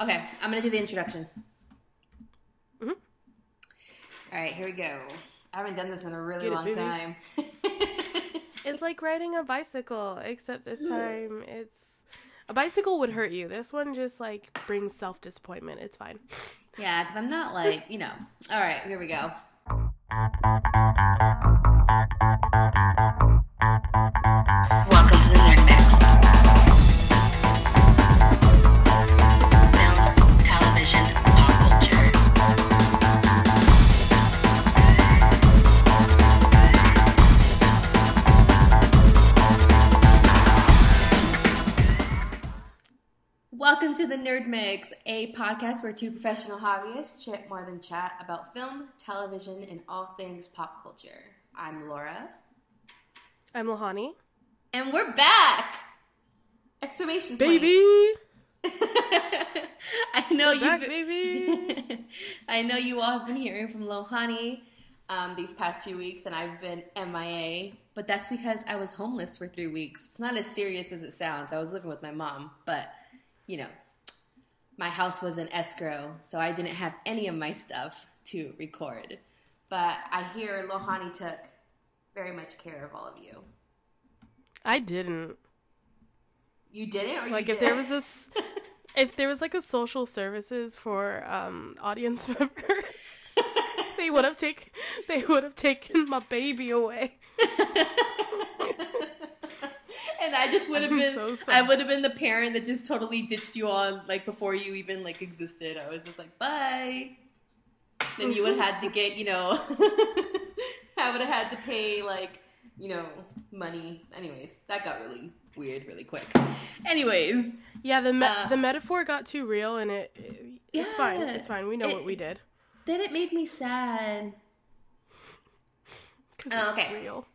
Okay, I'm gonna do the introduction. Mhm. All right, here we go. I haven't done this in a really Get long baby. time. It's like riding a bicycle, except this time it's a bicycle would hurt you. This one just like brings self disappointment. It's fine. yeah, because I'm not like you know. All right, here we go. To the Nerd Mix, a podcast where two professional hobbyists chit more than chat about film, television, and all things pop culture. I'm Laura, I'm Lohanne. and we're back! Exclamation point. Baby! I know you. back, baby. I know you all have been hearing from Lohanne um, these past few weeks, and I've been MIA. But that's because I was homeless for three weeks. It's not as serious as it sounds. I was living with my mom, but you know, my house was in escrow, so I didn't have any of my stuff to record. But I hear Lohanne took very much care of all of you. I didn't. You didn't, or Like you if did? there was this if there was like a social services for um audience members, they would have taken they would have taken my baby away. and I just would have been so I would have been the parent that just totally ditched you on like before you even like existed. I was just like, bye. Then you would have had to get, you know I would have had to pay like, you know, money. Anyways, that got really weird really quick. Anyways, Yeah, the me- Uh, the metaphor got too real and it, it- it's fine. It's fine. We know It- what we did. then it made me sad. Oh, it's okay. real.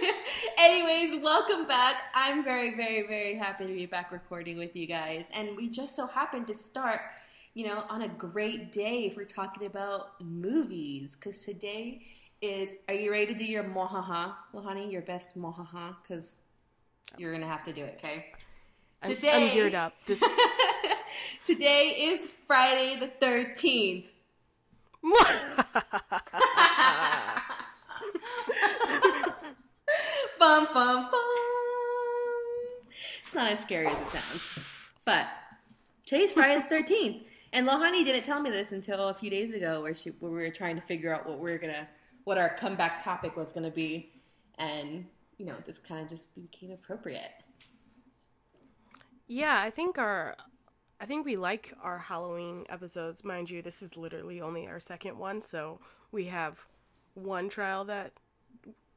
Anyways, welcome back. I'm very, very, very happy to be back recording with you guys. And we just so happened to start, you know, on a great day if we're talking about movies. Because today is, are you ready to do your mohaha, Lohanne? Your best mohaha? Because you're going to have to do it, okay? I'm, Today- I'm geared up. This today is Friday the 13th. bum, bum, bum. It's not as scary as it sounds. But today's Friday the 13th. And Lohanne didn't tell me this until a few days ago where, she, where we were trying to figure out what we are going to, what our comeback topic was going to be. And, you know, this kind of just became appropriate. Yeah, I think our I think we like our Halloween episodes. Mind you, this is literally only our second one, so we have one trial that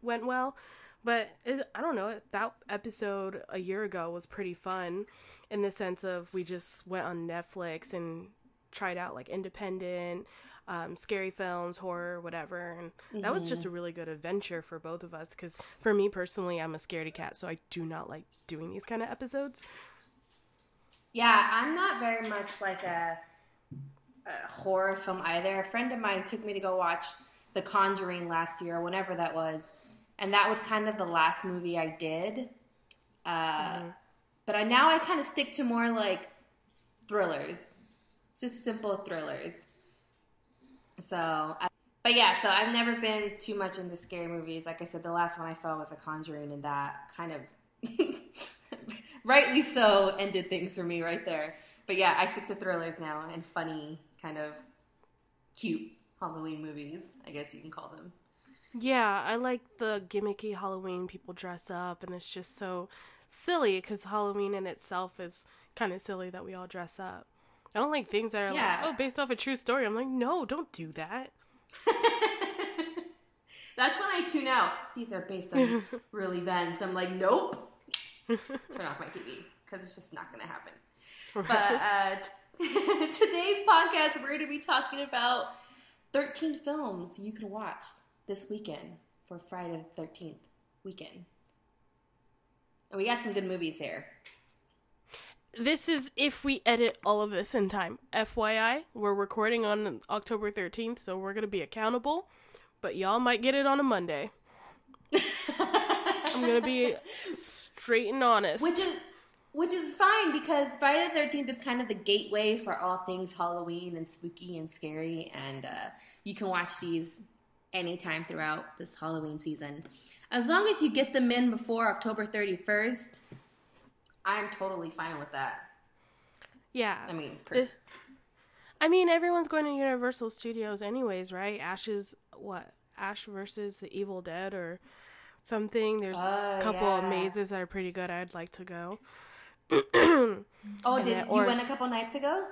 went well. But it, I don't know, that episode a year ago was pretty fun in the sense of we just went on Netflix and tried out like independent um, scary films, horror, whatever, and that was just a really good adventure for both of us. Because for me personally, I'm a scaredy cat, so I do not like doing these kind of episodes. Yeah, I'm not very much like a, a horror film either. A friend of mine took me to go watch The Conjuring last year, or whenever that was, and that was kind of the last movie I did. Uh, But I now I kind of stick to more like thrillers, just simple thrillers. So, I, but yeah, so I've never been too much into scary movies. Like I said, the last one I saw was A Conjuring, and that kind of, rightly so, ended things for me right there. But yeah, I stick to thrillers now and funny, kind of cute Halloween movies, I guess you can call them. Yeah, I like the gimmicky Halloween people dress up, and it's just so silly because Halloween in itself is kind of silly that we all dress up. I don't like things that are Yeah. like, oh, based off a true story. I'm like, no, don't do that. That's when I tune out. These are based on real events. I'm like, nope. Turn off my TV because it's just not going to happen. But uh, t- today's podcast, we're going to be talking about 13 films you can watch this weekend for Friday the 13th weekend. And we got some good movies here. This is if we edit all of this in time. FYI, we're recording on October 13th, so we're going to be accountable, but y'all might get it on a Monday. I'm going to be straight and honest. Which is which is fine because Friday the Thirteenth is kind of the gateway for all things Halloween and spooky and scary, and uh, you can watch these anytime throughout this Halloween season, as long as you get them in before October thirty first. I'm totally fine with that. Yeah. I mean, This- I mean, everyone's going to Universal Studios anyways, right? Ash's what? Ash versus the Evil Dead or something. There's oh, a Oh, couple of mazes that are pretty good. I'd like to go. oh, and did then- you went a couple nights ago?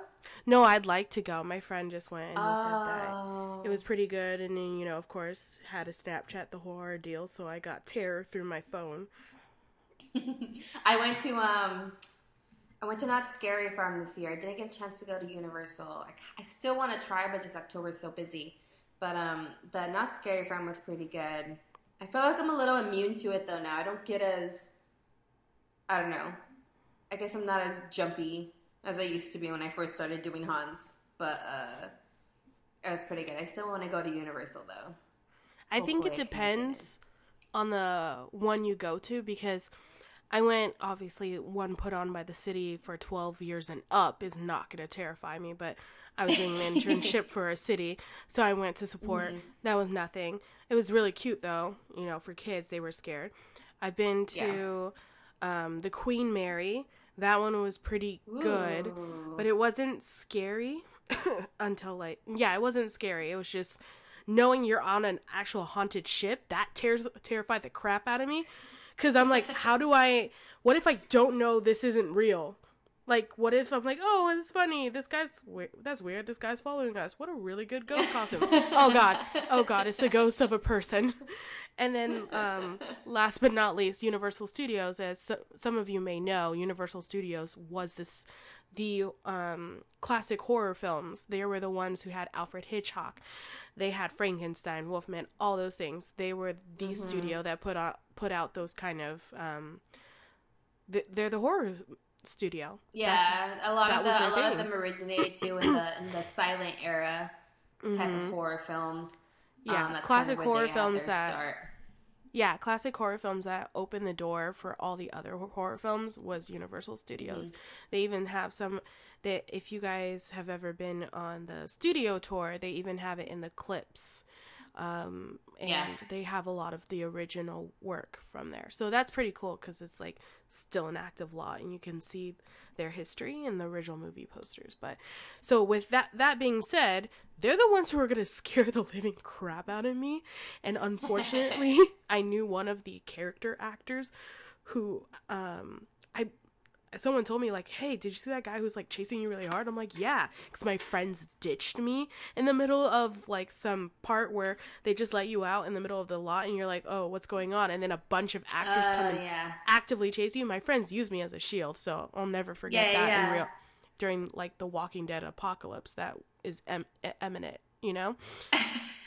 No, I'd like to go. My friend just went and he said that Oh. it was pretty good. And then, you know, of course, had a Snapchat the whole ordeal, so I got terror through my phone. I went to um, I went to Knott's Scary Farm this year. I didn't get a chance to go to Universal. I, I still want to try, but just October's so busy. But um, the Knott's Scary Farm was pretty good. I feel like I'm a little immune to it though now. I don't get as I don't know. I guess I'm not as jumpy as I used to be when I first started doing Hans. But uh, it was pretty good. I still want to go to Universal though. I think it I depends on the one you go to because I went obviously one put on by the city for 12 years and up is not going to terrify me, but I was doing an internship for a city, so I went to support. Mm-hmm. That was nothing. It was really cute though, you know, for kids they were scared. I've been to um, the Queen Mary. That one was pretty good, but it wasn't scary until like yeah, it wasn't scary. It was just knowing you're on an actual haunted ship that tears terrified the crap out of me. Because i'm like how do i what if i don't know this isn't real? Like what if i'm like oh it's funny. This guy's we- that's weird. This guy's following us. What a really good ghost costume. Oh god. Oh god. It's the ghost of a person and then um last but not least universal studios as so- some of you may know universal studios was this the um, classic horror films. They were the ones who had Alfred Hitchcock. They had Frankenstein, Wolfman, all those things. They were the studio that put out put out those kind of. Um, th- they're the horror studio. Yeah, a lot of the, a lot of them originated too in the in the silent era type of horror films. Mm-hmm. Yeah, Um, classic kinda horror films that- start. Yeah, classic horror films that opened the door for all the other horror films was Universal Studios. They even have some that if you guys have ever been on the studio tour, they even have it in the clips. Um, and Yeah. they have a lot of the original work from there. So that's pretty cool because it's like still an active law and you can see their history in the original movie posters. But so with that that being said, they're the ones who are gonna scare the living crap out of me. And unfortunately, I knew one of the character actors who um I someone told me like, "Hey, did you see that guy who's like chasing you really hard?" I'm like, "Yeah," because my friends ditched me in the middle of like some part where they just let you out in the middle of the lot, and you're like, "Oh, what's going on?" And then a bunch of actors come Oh, and yeah. actively chase you. My friends use me as a shield, so I'll never forget Yeah, that yeah. in real during like the Walking Dead apocalypse that is em- imminent. You know,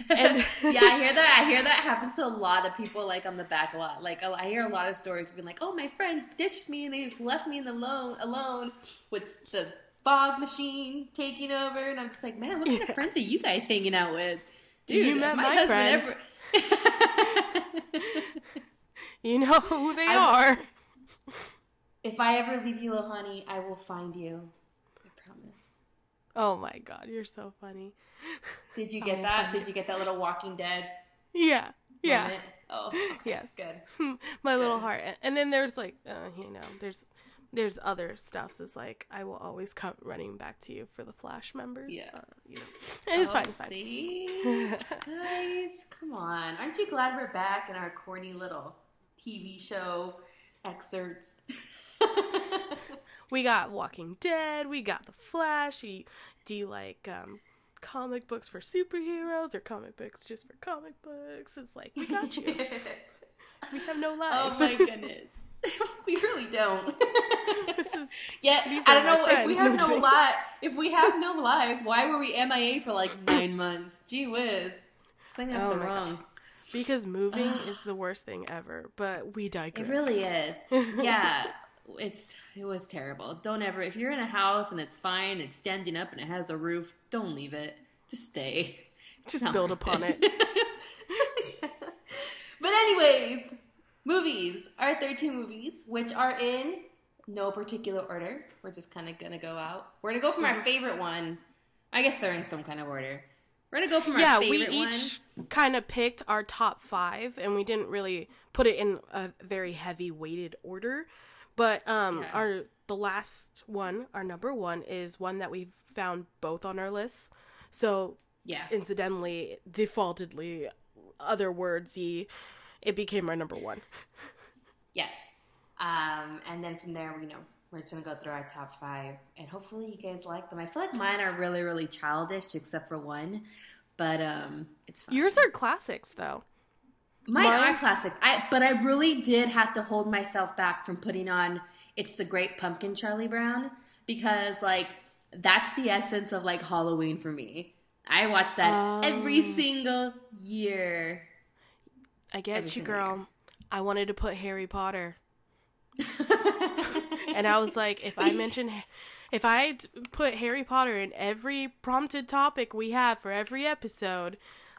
And- yeah, I hear that. I hear that happens to a lot of people, like on the back a lot. Like I hear a lot of stories being like, "Oh, my friends ditched me and they just left me in the alone, alone with the fog machine taking over." And I'm just like, "Man, what kind of friends are you guys hanging out with?" Dude, You met my husband friends. ever- you know who they I- are. if I ever leave you, honey, I will find you. Oh my god, you're so funny. Did you get that? Did you get that little Walking Dead? Yeah, yeah. moment? Oh, okay, Yes. Good. my little heart. And- And then there's like, uh, you know, there's there's other stuff. that's like I will always come running back to you for the Flash members. Yeah. uh, you know, it's Oh, fine. It's fine. See, guys, come on! Aren't you glad we're back in our corny little TV show excerpts? We got Walking Dead. We got the Flash. You, do you like um, comic books for superheroes or comic books just for comic books? It's like we got you. we have no lives. oh my goodness, we really don't. this is yeah, I don't know if we have No, no kidding. If we have no live, why were we MIA for like nine months? Gee whiz, something up Oh the my God. wrong. because moving is the worst thing ever. But we digress. It really is. Yeah, it's it was terrible. Don't ever if you're in a house and it's fine, it's standing up and it has a roof, don't leave it. Just stay. Just Not build upon it. but anyways, movies. Our 13 movies, which are in no particular order. We're just kind of gonna go out. We're gonna go from our Mhm. favorite one. I guess they're in some kind of order. We're gonna go from our yeah, we favorite each kind of picked our top five, and we didn't really put it in a very heavy weighted order. But um, Yeah. our the last one, our number one, is one that we found both on our list. So. Yeah. incidentally, defaultedly, other words, wordsy, it became our number one. Yes. Um, and then from there, we know we're just gonna go through our top five, and hopefully you guys like them. I feel like mine are really, really childish, except for one, but um, it's fine. Yours are classics, though. Mine, mine- are classics. I but I really did have to hold myself back from putting on "It's the Great Pumpkin" Charlie Brown because like that's the essence of like Halloween for me. I watch that every Um. single year. I get Every you, girl. I wanted to put Harry Potter. And I was like, if I mention, if I put Harry Potter in every prompted topic we have for every episode,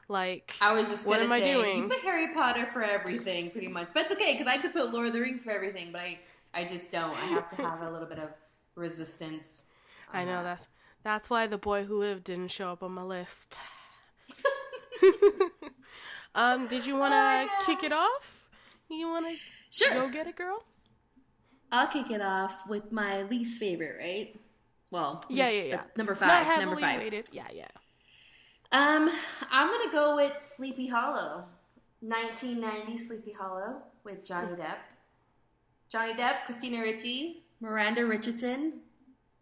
like, I was just What am I say, doing? You put Harry Potter for everything, pretty much. But it's okay because I could put Lord of the Rings for everything, but I, I just don't. I have to have a little bit of resistance. I know that. that's that's why the boy who lived didn't show up on my list. um, did you want to Oh kick it off? You want to Sure. go get it, girl? I'll kick it off with my least favorite, right? Well, Yeah, yeah, yeah. number Not five. heavily Number five. weighted. Yeah, yeah. Um, I'm gonna go with Sleepy Hollow, 1990 Sleepy Hollow with Johnny Depp. Johnny Depp, Christina Ricci, Miranda Richardson,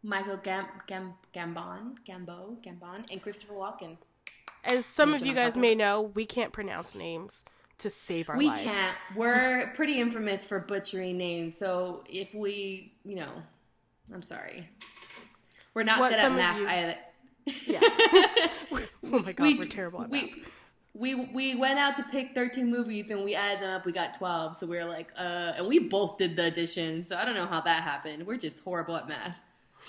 Michael Gam- Gam- Gambon, Gambo, Gambon, and Christopher Walken. As some of you guys may know, we can't pronounce names to save our we lives. can't. We're pretty infamous for butchering names, so if we, you know, I'm sorry. Just- we're not What good at math you- either. Yeah. oh my god, we, are terrible at we, math. We we went out to pick 13 movies and we added them up. We got 12. So we were like, uh, and we both did the addition. So I don't know how that happened. We're just horrible at math.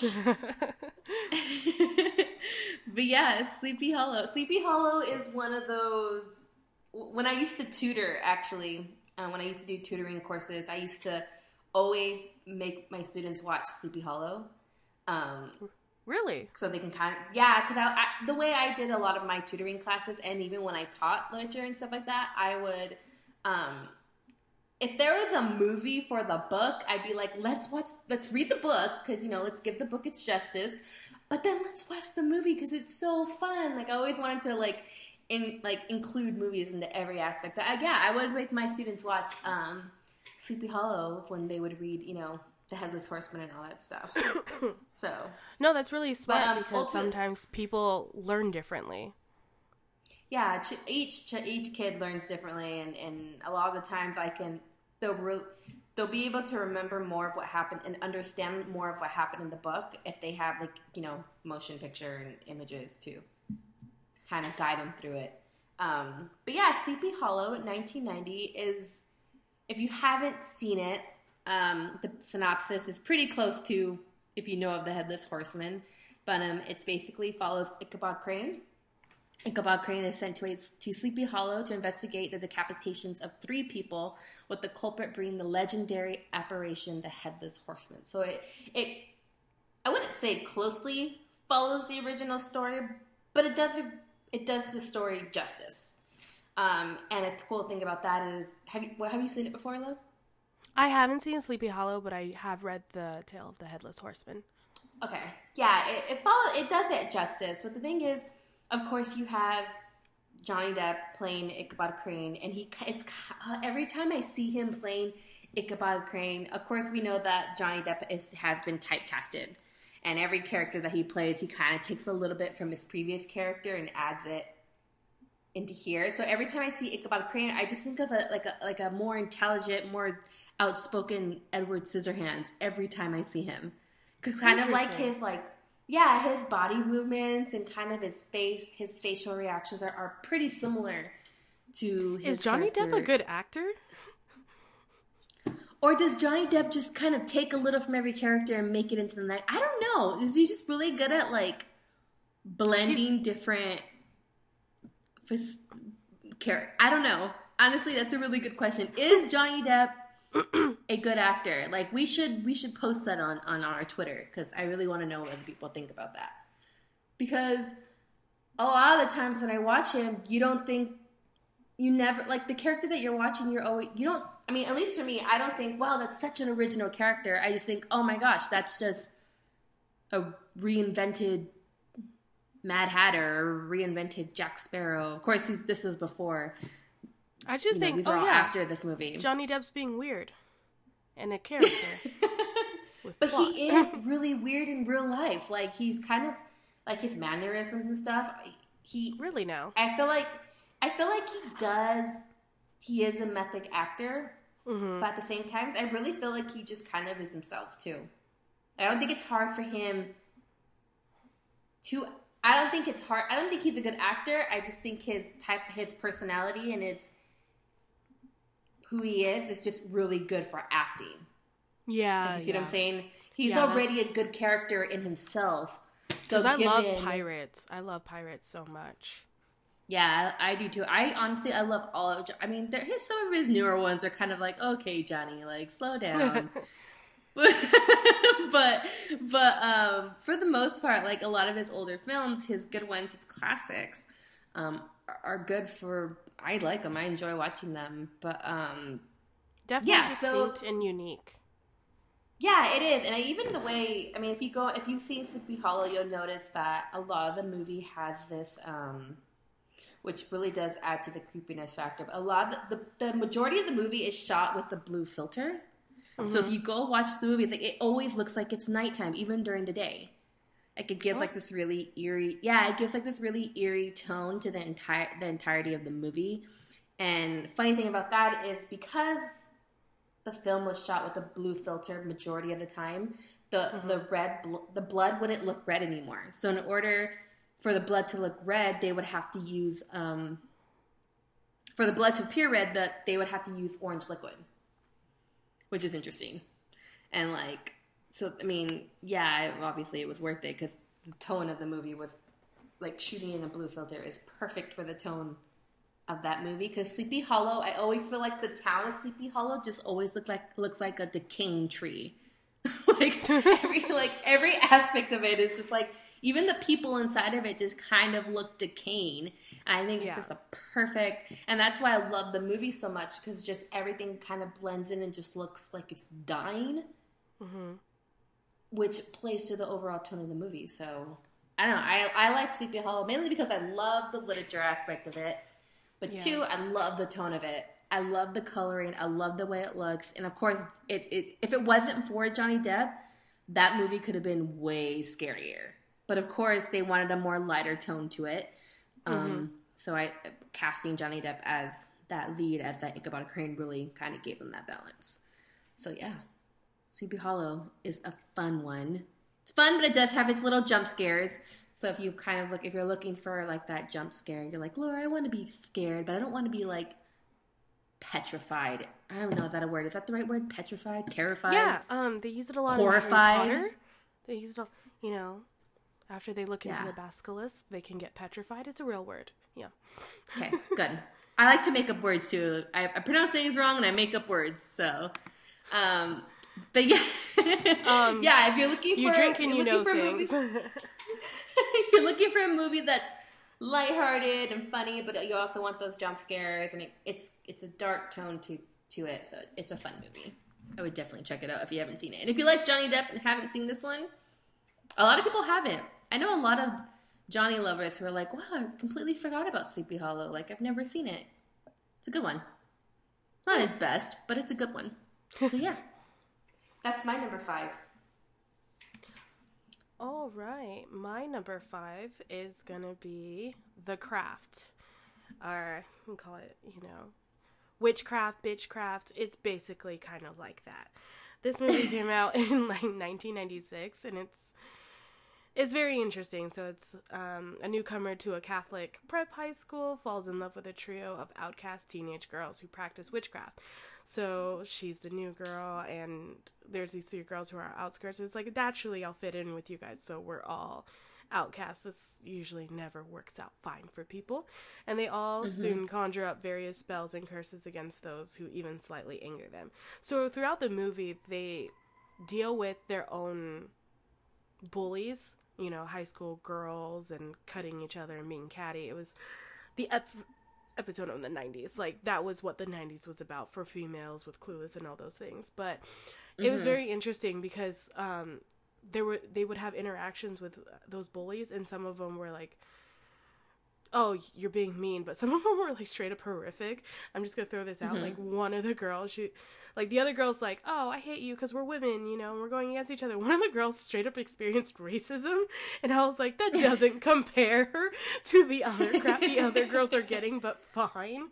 but yeah, Sleepy Hollow. Sleepy Hollow is one of those. When I used to tutor, actually, uh, when I used to do tutoring courses, I used to always make my students watch Sleepy Hollow. Um, really? so they can kind of yeah because I, I the way i did a lot of my tutoring classes and even when i taught literature and stuff like that i would um if there was a movie for the book i'd be like let's watch let's read the book because you know let's give the book its justice. But then let's watch the movie because it's so fun. Like i always wanted to like in like include movies into every aspect. That I, yeah i would make my students watch um sleepy hollow when they would read you know the headless horseman and all that stuff so No, that's really smart um, because sometimes people learn differently. yeah ch- each each kid learns differently and, and a lot of the times i can they'll re- they'll be able to remember more of what happened and understand more of what happened in the book if they have like you know motion picture and images to kind of guide them through it um, but yeah sleepy hollow 1990 is if you haven't seen it um, the synopsis is pretty close to if you know of the headless horseman but um, it's basically follows ichabod crane Ichabod Crane is sent to, to Sleepy Hollow to investigate the decapitations of three people, with the culprit being the legendary apparition, the Headless Horseman. So it, it, I wouldn't say closely follows the original story, but it does it does the story justice. Um, and a cool thing about that is, have you well, have you seen it before, Lo? I haven't seen Sleepy Hollow, but I have read the Tale of the Headless Horseman. Okay. Yeah, it, it follow it does it justice. But the thing is, of course, you have Johnny Depp playing Ichabod Crane, and he it's every time I see him playing Ichabod Crane, of course, we know that Johnny Depp is has been typecasted, and every character that he plays, he kind of takes a little bit from his previous character and adds it into here. So every time I see Ichabod Crane, I just think of a like a like a more intelligent, more outspoken Edward Scissorhands every time I see him. Kind of like his like yeah, his body movements and kind of his face, his facial reactions are, are pretty similar to his Is Johnny Depp a good actor? Or does Johnny Depp just kind of take a little from every character and make it into the next? I don't know. Is he just really good at like blending different char- I don't know. Honestly, that's a really good question. Is Johnny Depp a good actor. Like we should we should post that on on our Twitter because I really want to know what other people think about that. Because a lot of the times when I watch him, you don't think you never like the character that you're watching. You're always you don't. I mean, at least for me, I don't think wow that's such an original character. I just think oh my gosh, that's just a reinvented Mad Hatter, or reinvented Jack Sparrow. Of course, this was before. I just You know, think, these oh all yeah, after this movie. Johnny Depp's being weird and a character. But plot. he is really weird in real life. Like he's kind of like his mannerisms and stuff. He, really now. I feel like, I feel like he does. He is a method actor, hmm but at the same time, I really feel like he just kind of is himself too. I don't think it's hard for him to. I don't think it's hard. I don't think he's a good actor. I just think his type, his personality, and his who he is is just really good for acting. Yeah, Like, you see yeah. what I'm saying? He's Yeah, that- already a good character in himself. So I love pirates. I love pirates so much. Yeah, I I do too. I honestly, I love all of. I mean, there, his some of his newer ones are kind of like, okay, Johnny, like slow down. but but um, for the most part, like a lot of his older films, his good ones, his classics, um, are good for. I like them. I enjoy watching them. But um, Definitely Yeah, so- distinct and unique. Yeah, it is, and I, even the way I mean, if you go, if you've seen Sleepy Hollow, you'll notice that a lot of the movie has this, um, which really does add to the creepiness factor. But A lot of the, the, the majority of the movie is shot with the blue filter. So if you go watch the movie, it's like it always looks like it's nighttime, even during the day. Like it gives like this really eerie, yeah, it gives like this really eerie tone to the entire the entirety of the movie. And funny thing about that is because the film was shot with a blue filter majority of the time, the the red bl- the blood wouldn't look red anymore. So in order for the blood to look red, they would have to use um, for the blood to appear red, that they would have to use orange liquid, which is interesting. And like, so I mean, yeah, obviously it was worth it because the tone of the movie was like shooting in a blue filter is perfect for the tone of that movie. Because Sleepy Hollow, I always feel like the town of Sleepy Hollow just always look like looks like a decaying tree. like every like every aspect of it is just like even the people inside of it just kind of look decaying. And I think it's Yeah. just a perfect, and that's why I love the movie so much because just everything kind of blends in and just looks like it's dying, hmm which plays to the overall tone of the movie. So I don't know. I I like Sleepy Hollow mainly because I love the literature aspect of it, but Yeah. two, I love the tone of it. I love the coloring. I love the way it looks, and of course, it, it if it wasn't for Johnny Depp, that movie could have been way scarier. But of course, they wanted a more lighter tone to it. Um, So I casting Johnny Depp as that lead as that Ichabod Crane really kind of gave them that balance. So yeah, Sleepy Hollow is a fun one. It's fun, but it does have its little jump scares. So if you kind of look, if you're looking for like that jump scare, you're like, Laura, I want to be scared, but I don't want to be like petrified. I don't know, is that a word? Is that the right word? Petrified, terrified. Yeah, um, they use it a lot Horrified. in Harry Potter. They use it, all, you know, after they look into Yeah. the basilisk, they can get petrified. It's a real word. Yeah. Okay, good. I like to make up words too. I, I pronounce things wrong and I make up words. So, um, but yeah, Um, yeah. If you're looking for, You drink and you're you looking know for a movie- you're looking for a movie that's lighthearted and funny, but you also want those jump scares, and it, it's it's a dark tone to to it. So it's a fun movie. I would definitely check it out if you haven't seen it. And if you like Johnny Depp and haven't seen this one, a lot of people haven't. I know a lot of Johnny lovers who are like, "Wow, I completely forgot about Sleepy Hollow. Like I've never seen it. It's a good one. Not its best, but it's a good one." So yeah, that's my number five. All right, my number five is gonna be The Craft, or we call it, you know, witchcraft, bitchcraft. It's basically kind of like that. This movie came out in like 1996, and it's it's very interesting. So it's um, a newcomer to a Catholic prep high school falls in love with a trio of outcast teenage girls who practice witchcraft. So she's the new girl, and there's these three girls who are outskirts. It's like naturally I'll fit in with you guys, so we're all outcasts. This usually never works out fine for people, and they all mm-hmm. soon conjure up various spells and curses against those who even slightly anger them. So throughout the movie, they deal with their own bullies, you know, high school girls and cutting each other and being catty. It was the ep- episode of the 90s. Like, that was what the 90s was about for females with Clueless and all those things. But it was very interesting because um, there were they would have interactions with those bullies, and some of them were like, oh, you're being mean, but some of them were like straight up horrific. I'm just gonna throw this out. Like one of the girls, she, like the other girl's like, oh, I hate you because we're women, you know, and we're going against each other. One of the girls straight up experienced racism, and I was like, that doesn't compare to the other crap the other girls are getting, but fine,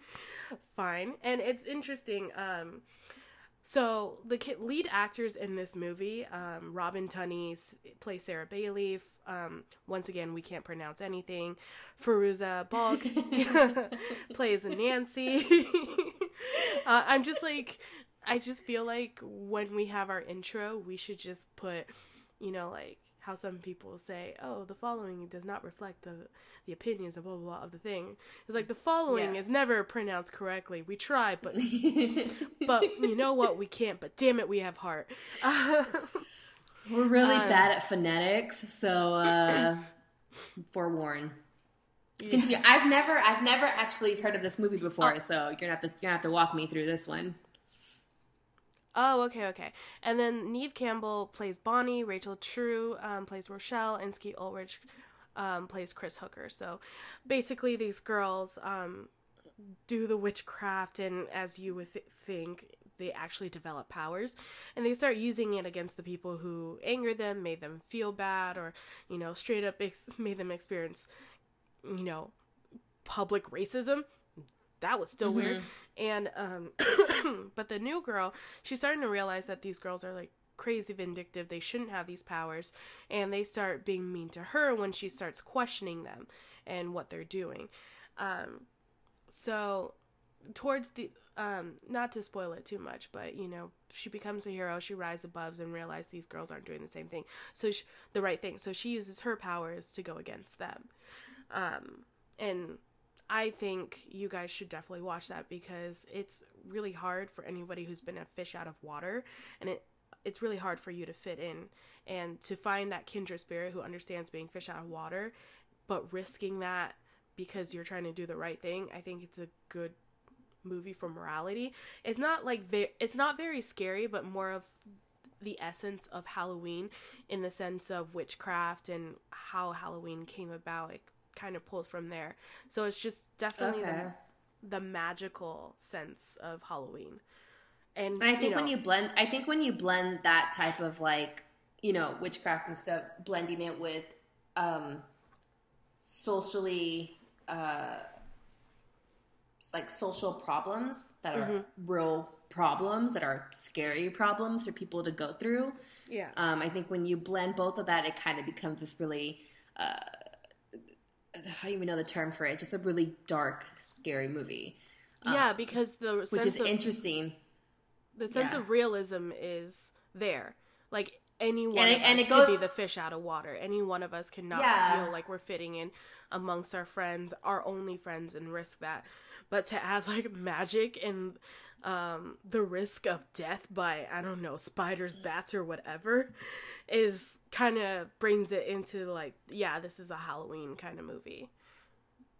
fine. And it's interesting. Um, so the lead actors in this movie, um, Robin Tunney s- plays Sarah Bailey. Um, once again, we can't pronounce anything. Fairuza Balk plays Nancy. uh, I'm just like, I just feel like when we have our intro, we should just put, you know, like how some people say, "Oh, the following does not reflect the the opinions of blah blah, blah of the thing." It's like the following Yeah. is never pronounced correctly. We try, but but you know what? We can't. But damn it, we have heart. We're really Um, bad at phonetics, so uh, forewarn. Continue. I've never, I've never actually heard of this movie before, Oh. so you're gonna have to, you're gonna have to walk me through this one. Oh, okay, okay. And then Neve Campbell plays Bonnie. Rachel True um, plays Rochelle, and Skeet Ulrich um, plays Chris Hooker. So basically, these girls um, do the witchcraft, and as you would th- think, they actually develop powers, and they start using it against the people who angered them, made them feel bad, or you know, straight up ex- made them experience, you know, public racism. That was still weird. And um, but the new girl, she's starting to realize that these girls are like crazy vindictive. They shouldn't have these powers, and they start being mean to her when she starts questioning them and what they're doing. Um, so towards the um not to spoil it too much but you know she becomes a hero she rises above and realizes these girls aren't doing the same thing so sh the right thing so she uses her powers to go against them um and i think you guys should definitely watch that because it's really hard for anybody who's been a fish out of water and it it's really hard for you to fit in and to find that kindred spirit who understands being fish out of water but risking that because you're trying to do the right thing i think it's a good movie for morality. It's not like ve- it's not very scary but more of the essence of halloween in the sense of witchcraft and how halloween came about kind of pulls from there so it's just definitely Okay. the, the magical sense of halloween and, And I think know, when you blend, I think when you blend that type of like, you know, witchcraft and stuff, blending it with um, socially, uh, like social problems that are Mm-hmm. real problems that are scary problems for people to go through. yeah Um, I think when you blend both of that, it kind of becomes this really, uh, how do you even know the term for it? Just a really dark, scary movie, yeah because the which is of, interesting. the sense Yeah. of realism is there. Like any one And it- and us it could goes- be the fish out of water. Any one of us cannot Yeah. feel like we're fitting in amongst our friends, our only friends, and risk that. But to add like magic and um, the risk of death by I don't know spiders, bats, or whatever is kind of brings it into like yeah, this is a Halloween kind of movie.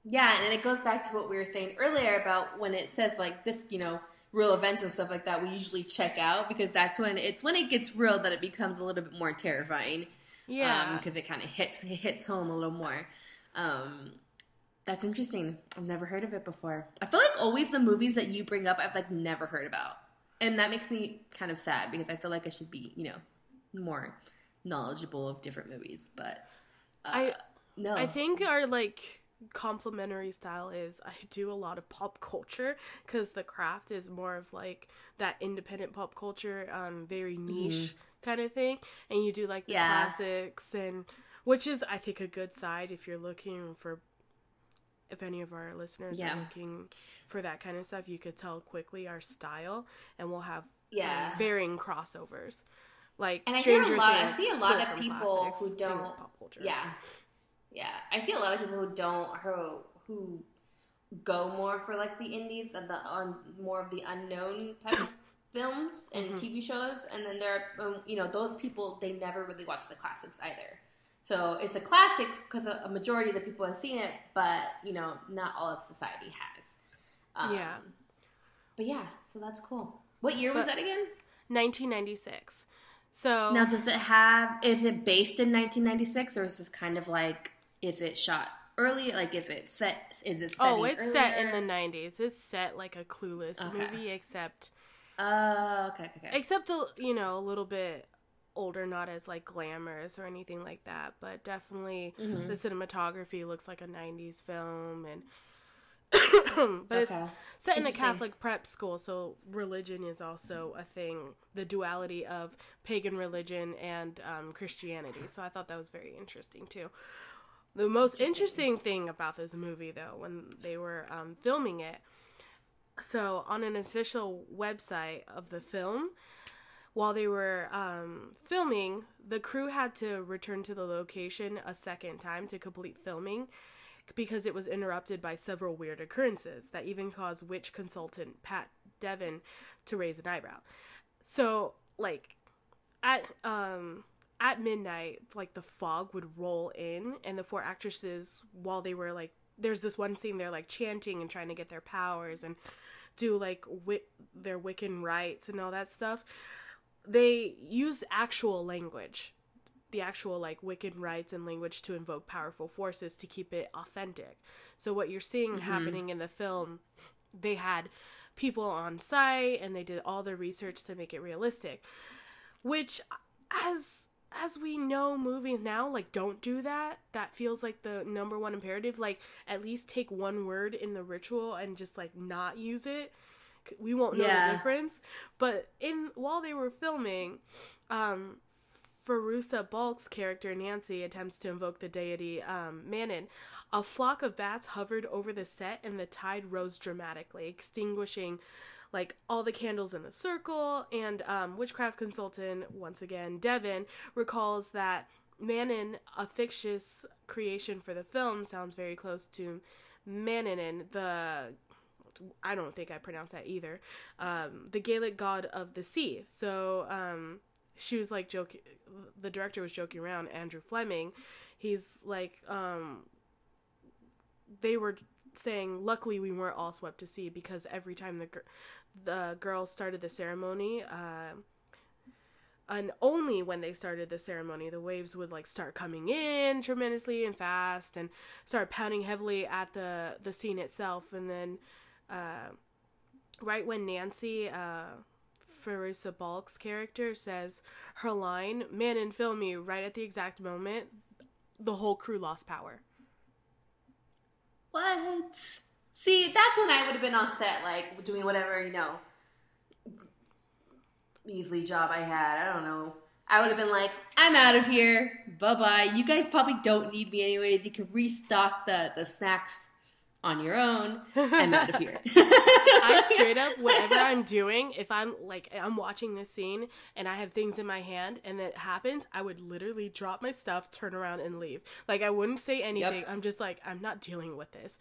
Yeah, and it goes back to what we were saying earlier about when it says like this, you know, real events and stuff like that. We usually check out because that's when it's when it gets real that it becomes a little bit more terrifying. Yeah, because it kind of hits it hits home a little more. Um, that's interesting. I've never heard of it before. I feel like always the movies that you bring up, I've like never heard about, and that makes me kind of sad because I feel like I should be, you know, more knowledgeable of different movies. But uh, I no, I think our like complementary style is I do a lot of pop culture because the craft is more of like that independent pop culture, um, very niche kind of thing, and you do like the Yeah. classics and which is I think a good side if you're looking for. If any of our listeners Yeah. are looking for that kind of stuff, you could tell quickly our style, and we'll have um, Yeah. varying crossovers. Like And I hear a lot- I see a lot of people classics who don't- pop culture. yeah. Yeah, I see a lot of people who don't who who go more for like the indies and the on more of the unknown type of films and Mhm. TV shows, and then there are um, you know those people they never really watch the classics either. So it's a classic because a, a majority of the people have seen it, but you know not all of society has. Um, Yeah. But yeah, so that's cool. What year was that again? 1996. So Now, does it have? Is it based in 1996, or is this kind of like? Is it shot early? Like, is it set? Is it? oh, it's set in the 90s. It's set like a clueless Okay. movie except Oh, okay, okay, okay. except a, you know, a little bit older, not as like glamorous or anything like that, but definitely Mhm. the cinematography looks like a 90s film and but it's set in a Catholic prep school, so religion is also a thing. The duality of pagan religion and um, Christianity. So I thought that was very interesting too. The most Interesting. interesting thing about this movie, though, when they were um, filming it, so on an official website of the film, while they were um, filming, the crew had to return to the location a second time to complete filming because it was interrupted by several weird occurrences that even caused witch consultant Pat Devin to raise an eyebrow. So, like, at um at midnight, like the fog would roll in, and the four actresses, while they were like, there's this one scene they're like chanting and trying to get their powers and do like wit their Wiccan rites and all that stuff. They use actual language the actual like Wiccan rites and language to invoke powerful forces to keep it authentic. So what you're seeing happening in the film, they had people on site and they did all the research to make it realistic. Which as as we know movies now like don't do that. That feels like the number one imperative like at least take one word in the ritual and just like not use it. We won't know Yeah. the difference. But in while they were filming um Fairuza Balk's character Nancy attempts to invoke the deity um, Manon. A flock of bats hovered over the set, and the tide rose dramatically, extinguishing like all the candles in the circle. And um, witchcraft consultant, once again Devin, recalls that Manon, a fictitious creation for the film, sounds very close to Mananin, the I don't think I pronounced that either. Um, the Gaelic god of the sea. So um, she was like joking. The director was joking around. Andrew Fleming. He's like, um, they were saying, luckily we weren't all swept to sea because every time the gir- the girl started the ceremony, uh, and only when they started the ceremony, the waves would like start coming in tremendously and fast and start pounding heavily at the the scene itself, and then. Uh, right when Nancy, uh, Fairuza Balk's character says her line, man and film me right at the exact moment, the whole crew lost power. What? See, that's when I would have been on set, like doing whatever you know, measly job I had. I don't know. I would have been like, I'm out of here. Bye bye. You guys probably don't need me anyways. You can restock the the snacks on your own. I'm out of here. I straight up, whatever I'm doing, if I'm like, I'm watching this scene and I have things in my hand and it happens, I would literally drop my stuff, turn around, and leave. Like, I wouldn't say anything. I'm just like, I'm not dealing with this.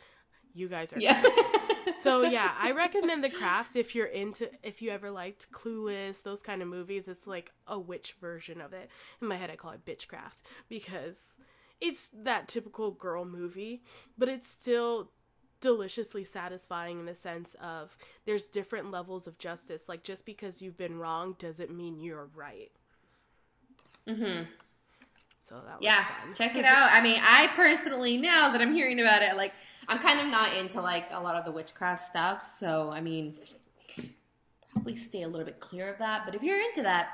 You guys are. yeah. so yeah, I recommend The Craft if you're into if you ever liked Clueless, those kind of movies. It's like a witch version of it. In my head I call it Bitchcraft because it's that typical girl movie, but it's still deliciously satisfying in the sense of there's different levels of justice. Like just because you've been wrong doesn't mean you're right. Mm hmm So that was Yeah, fun. check it out. I mean, I personally, now that I'm hearing about it, like, I'm kind of not into like a lot of the witchcraft stuff. So, I mean, probably stay a little bit clear of that. But if you're into that,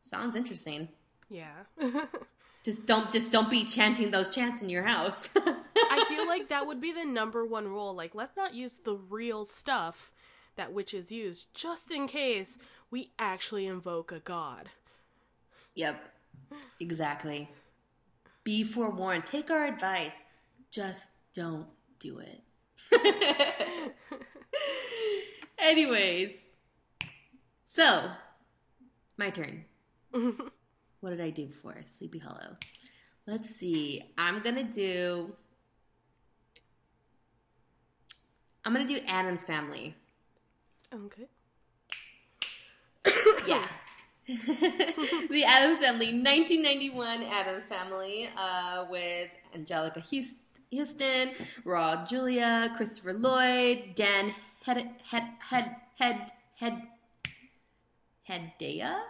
sounds interesting. yeah. Just don't, just don't be chanting those chants in your house. I feel like that would be the number one rule. Like, let's not use the real stuff that witches use, just in case we actually invoke a god. Yep, exactly. Be forewarned. Take our advice. Just don't do it. Anyways, so my turn. What did I do before Sleepy Hollow? let's see. I'm gonna do. I'm gonna do Addams Family. Okay. Yeah. the Addams Family, 1991 Addams Family, uh, with Anjelica Huston, Raul Julia, Christopher Lloyd, Dan Head Head Head Head Head Hedaya.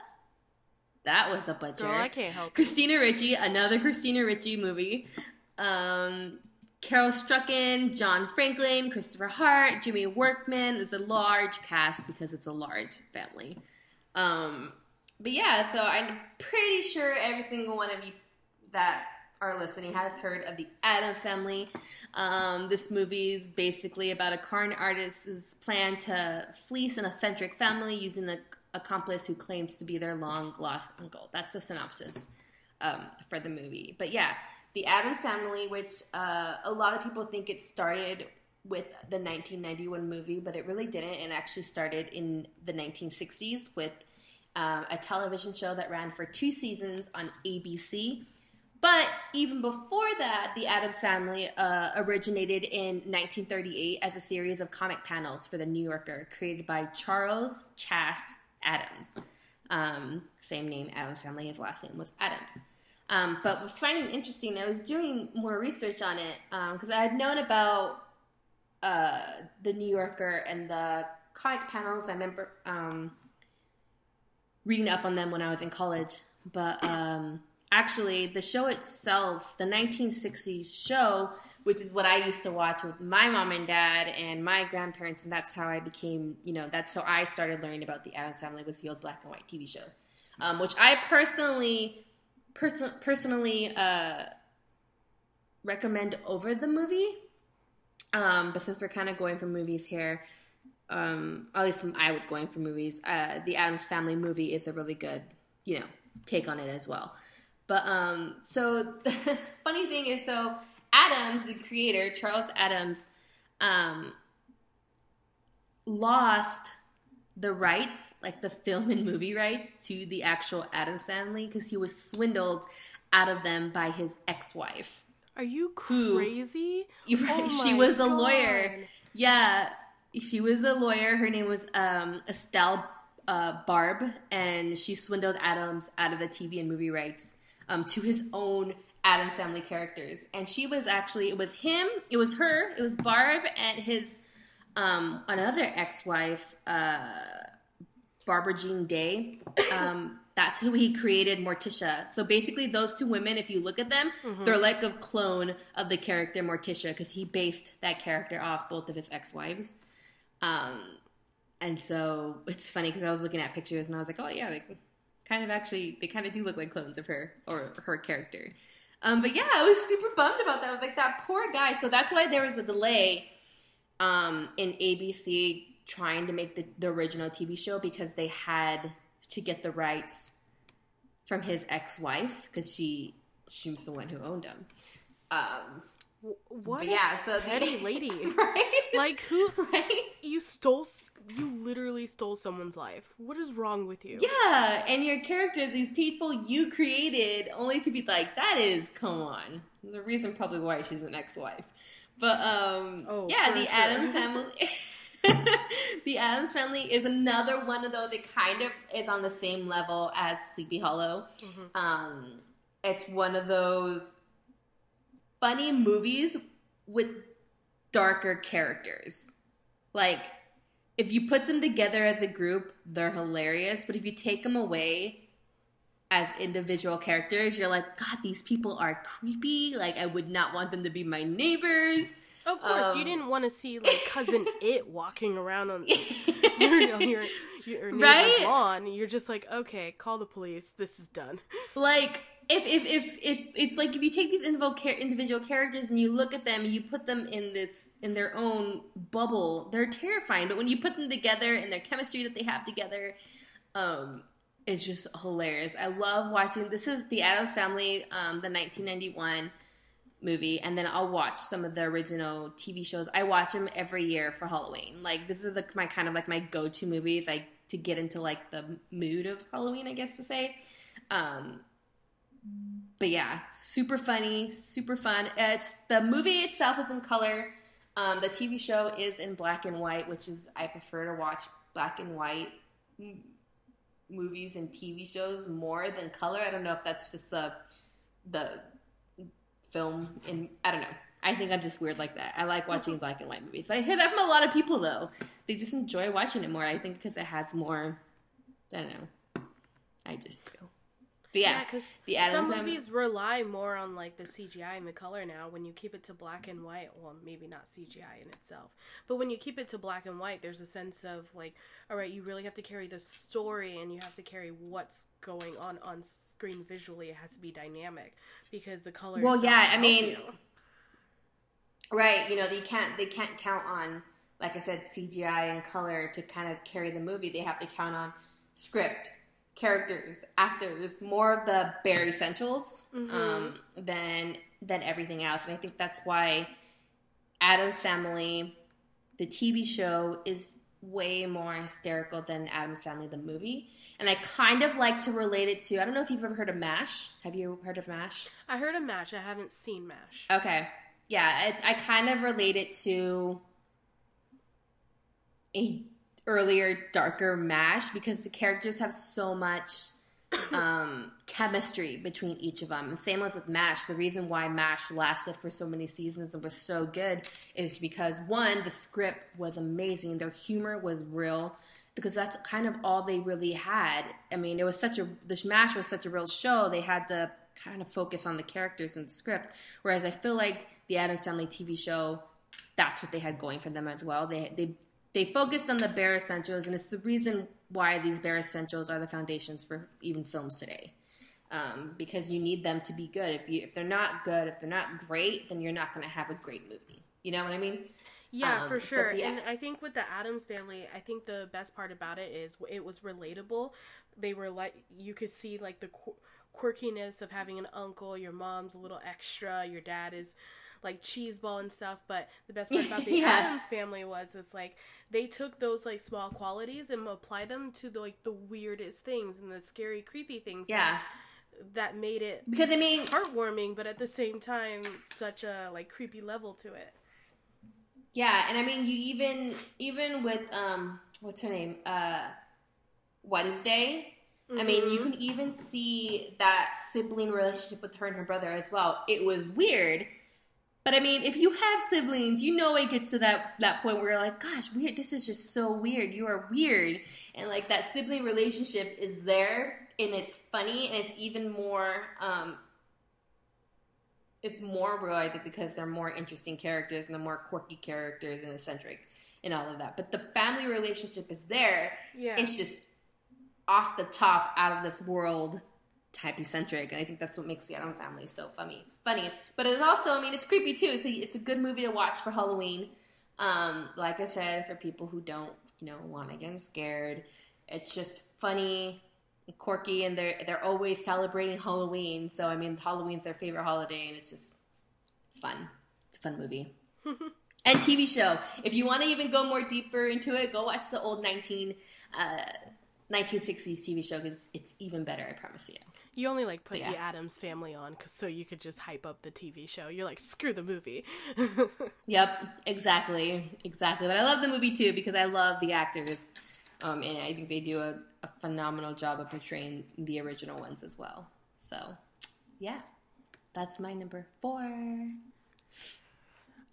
That was a butcher. Girl, I can't help. Christina Ricci, another Christina Ricci movie. Um, Carel Struycken, John Franklin, Christopher Hart, Jimmy Workman. It's a large cast because it's a large family. Um, but yeah, so I'm pretty sure every single one of you that are listening has heard of the Addams Family. Um, this movie is basically about a con artist's plan to fleece an eccentric family using an accomplice who claims to be their long lost uncle. That's the synopsis um, for the movie. But yeah, the Addams Family, which uh, a lot of people think it started with the 1991 movie, but it really didn't. It actually started in the 1960s with um, a television show that ran for two seasons on ABC. But even before that, the Addams Family uh, originated in 1938 as a series of comic panels for the New Yorker, created by Charles Chass Addams. Um, same name, Addams Family. His last name was Addams. Um, but was finding interesting, I was doing more research on it because I had known about uh, the New Yorker and the comic panels. I remember um, reading up on them when I was in college. But um, actually, the show itself, the 1960s show, which is what I used to watch with my mom and dad and my grandparents, and that's how I became, you know, that's how I started learning about the Addams Family was the old black and white TV show, um, which I personally, person, personally uh, recommend over the movie. Um, but since we're kind of going for movies here, um, at least I was going for movies. Uh, the Addams Family movie is a really good, you know, take on it as well. But um, so funny thing is, so Addams, the creator, Charles Addams, um, lost the rights, like the film and movie rights, to the actual Addams family because he was swindled out of them by his ex-wife. Are you crazy? Right? Oh she was a lawyer. Yeah, she was a lawyer. Her name was um, Estelle uh, Barb, and she swindled Addams out of the TV and movie rights um, to his own Addams family characters. And she was actually it was him, it was her, it was Barb, and his um, another ex-wife, uh, Barbara Jean Day. Um, that's who he created Morticia. So basically, those two women, if you look at them, they're like a clone of the character Morticia because he based that character off both of his ex-wives. Um, and so it's funny because I was looking at pictures and I was like, oh yeah, like kind of actually they kind of do look like clones of her or her character. Um, but yeah, I was super bummed about that. I was like, that poor guy. So that's why there was a delay um, in ABC trying to make the, the original TV show because they had to get the rights from his ex-wife because she she was the one who owned him. Um, What? but yeah, so the- petty lady. right? Like who? right? You stole. You literally stole someone's life. What is wrong with you? Yeah, and your characters, these people you created, only to be like, that is, come on. There's a reason probably why she's an ex-wife. But um, Oh, yeah, the sure. Addams family. the Addams family is another one of those. It kind of is on the same level as Sleepy Hollow. Mhm. Um, it's one of those funny movies with darker characters. Like, if you put them together as a group, they're hilarious. But if you take them away as individual characters, you're like, God, these people are creepy. Like, I would not want them to be my neighbors. Of course, you Um, didn't want to see like cousin it walking around on you know, your your neighbor's Right? lawn. You're just like, okay, call the police. This is done. like if if if if it's like if you take these individual characters and you look at them and you put them in this in their own bubble, they're terrifying. But when you put them together and their chemistry that they have together, um, it's just hilarious. I love watching. This is the Addams Family, um, the 1991 movie, and then I'll watch some of the original TV shows. I watch them every year for Halloween. Like this is the, my kind of like my go to movies. I to get into like the mood of Halloween, I guess to say. Um, but yeah, super funny, super fun. It's the movie itself is in color. Um, the TV show is in black and white, which is I prefer to watch black and white m- movies and TV shows more than color. I don't know if that's just the the film in I don't know. I think I'm just weird like that. I like watching black and white movies. But I hear that from a lot of people though. They just enjoy watching it more. I think because it has more. I don't know. I just do. But yeah, because the Addams some movies rely more on like the CGI and the color now. When you keep it to black and white, well, maybe not CGI in itself, but when you keep it to black and white, there's a sense of like, all right, you really have to carry the story and you have to carry what's going on on screen visually. It has to be dynamic because the color. Well, yeah, I mean, you. Right, you know, they can't they can't count on like I said CGI and color to kind of carry the movie. They have to count on script, characters, actors, more of the bare essentials um, than than everything else. And I think that's why Addams Family, the TV show, is way more hysterical than Addams Family, the movie. And I kind of like to relate it to I don't know if you've ever heard of MASH. Have you heard of MASH? I heard of Mash. I haven't seen Mash. Okay. Yeah, I kind of relate it to a earlier, darker MASH because the characters have so much um, chemistry between each of them. And same was with MASH. The reason why MASH lasted for so many seasons and was so good is because one, the script was amazing, their humor was real. Because that's kind of all they really had. I mean, it was such a the MASH was such a real show. They had the kind of focus on the characters and the script. Whereas I feel like the Addams Family TV show, that's what they had going for them as well. They they they focused on the bare essentials, and it's the reason why these bare essentials are the foundations for even films today. Um, because you need them to be good. If you if they're not good, if they're not great, then you're not going to have a great movie. You know what I mean? Yeah, Um, for sure. the- And I think with the Addams family, I think the best part about it is it was relatable. They were like you could see like the qu- quirkiness of having an uncle. Your mom's a little extra. Your dad is like cheeseball and stuff. But the best part about the Yeah. Addams family was is like they took those like small qualities and applied them to the like the weirdest things and the scary, creepy things. Yeah, that made it because I mean, heartwarming, but at the same time, such a like creepy level to it. Yeah, and I mean you even even with um what's her name? Uh Wednesday. I mean, you can even see that sibling relationship with her and her brother as well. It was weird. But I mean, if you have siblings, you know it gets to that that point where you're like, gosh, weird, this is just so weird. You are weird. And like that sibling relationship is there and it's funny and it's even more um it's more real, I think, because they're more interesting characters and they're more quirky characters and eccentric and all of that. But the family relationship is there. Yeah. It's just off the top, out of this world type eccentric. And I think that's what makes the Addams family so funny. Funny. But it's also, I mean, it's creepy too. So it's a good movie to watch for Halloween. Um, like I said, for people who don't, you know, want to get scared. It's just funny, quirky, and they're they're always celebrating Halloween. So I mean, Halloween's their favorite holiday, and it's just it's fun. It's a fun movie. and TV show. If you want to even go more deeper into it, go watch the old 19, uh, 1960s TV show because it's even better. I promise you. You only like put So, yeah. the Addams family on 'cause- so you could just hype up the TV show. You're like, screw the movie. Yep, exactly, exactly. But I love the movie too because I love the actors, um, and I think they do a, a phenomenal job of portraying the original ones as well. So, yeah, that's my number four.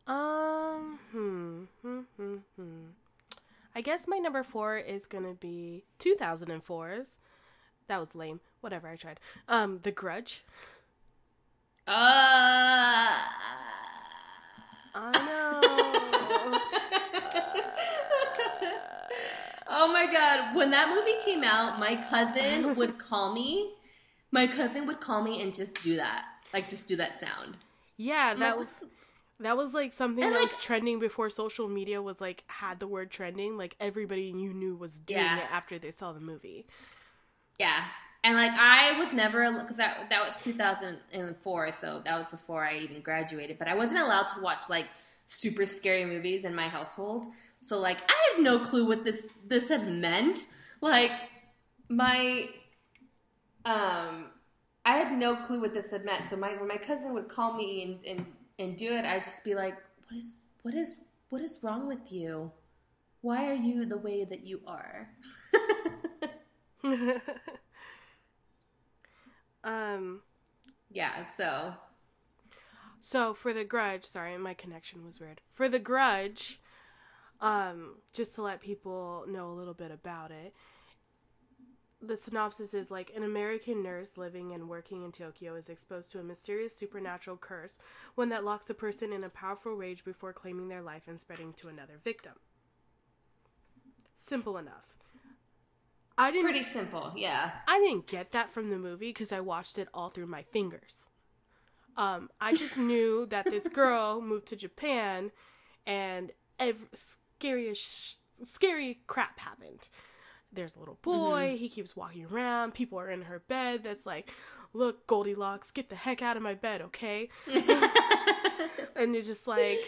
um, hmm, hmm, hmm, hmm. I guess my number four is gonna be 2004's. That was lame. Whatever, I tried. Um, The Grudge. Uh, I know. oh my god, when that movie came out, my cousin would call me. My cousin would call me and just do that. Like just do that sound. yeah, that like, was that was like something And, that was trending before social media was like had the word trending. Like everybody you knew was doing Yeah. it after they saw the movie. Yeah. And like I was never because that that was 2004, so that was before I even graduated. But I wasn't allowed to watch like super scary movies in my household. So like I had no clue what this this had meant. Like my um I had no clue what this had meant. So my when my cousin would call me and and, and do it, I'd just be like, "What is what is what is wrong with you? Why are you the way that you are?" um. yeah. So So for the Grudge, sorry, my connection was weird. For the Grudge, um, just to let people know a little bit about it, the synopsis is like an American nurse living and working in Tokyo is exposed to a mysterious supernatural curse, one that locks a person in a powerful rage before claiming their life and spreading to another victim. Simple enough. I didn't pretty simple. Yeah. I didn't get that from the movie because I watched it all through my fingers. Um, I just knew that this girl moved to Japan, and every, scary, sh- scary crap happened. There's a little boy. He keeps walking around. People are in her bed. That's like, look, Goldilocks, get the heck out of my bed, okay? and it's just like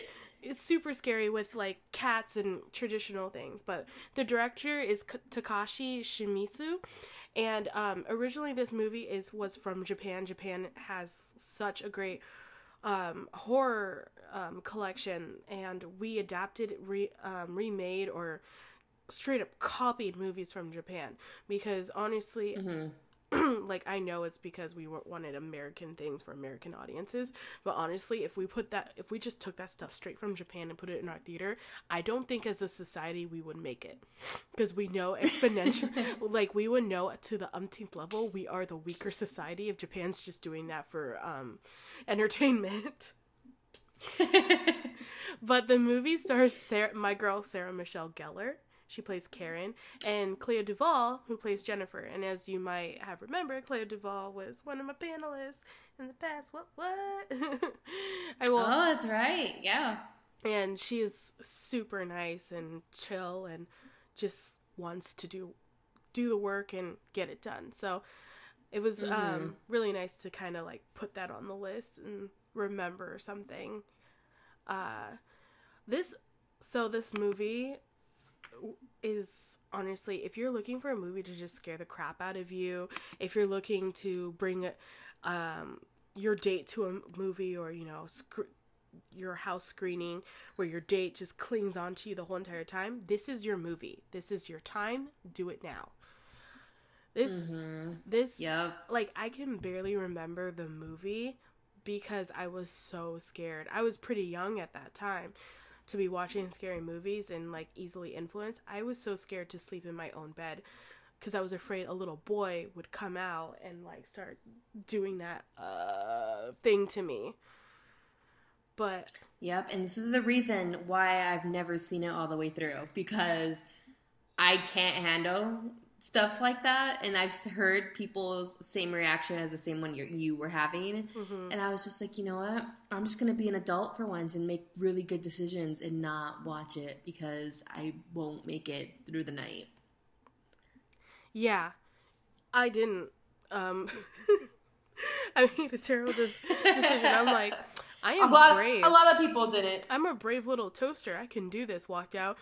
it's super scary with like cats and traditional things but the director is K- takashi shimizu and um, originally this movie is was from japan. Japan has such a great um, horror um, collection and we adapted re- um, remade or straight up copied movies from japan because honestly like I know it's because we wanted American things for American audiences, but honestly, if we put that, if we just took that stuff straight from Japan and put it in our theater, I don't think as a society we would make it, because we know exponential, like we would know to the umpteenth level we are the weaker society if Japan's just doing that for um, entertainment. but the movie stars Sarah, my girl Sarah Michelle Gellar. She plays Karen, and Clea Duvall, who plays Jennifer. And as you might have remembered, Clea Duvall was one of my panelists in the past. What? What? I will. Oh, that's right. Yeah. And she is super nice and chill, and just wants to do do the work and get it done. So it was um, really nice to kind of like put that on the list and remember something. Uh, this so this movie is honestly if you're looking for a movie to just scare the crap out of you if you're looking to bring um your date to a movie or you know sc- your house screening where your date just clings onto you the whole entire time this is your movie. This is your time. Do it now. This this yeah. like I can barely remember the movie because I was so scared. I was pretty young at that time to be watching scary movies and like easily influenced. I was so scared to sleep in my own bed because I was afraid a little boy would come out and like start doing that uh thing to me. But Yep, and this is the reason why I've never seen it all the way through because I can't handle stuff like that, and I've heard people's same reaction as the same one you you were having, and I was just like, you know what? I'm just gonna be an adult for once and make really good decisions and not watch it because I won't make it through the night. yeah, I didn't. Um, I made a terrible de- decision. I'm like, i am lot, brave. a lot of people didn't. I'm a brave little toaster. I can do this. Walked out.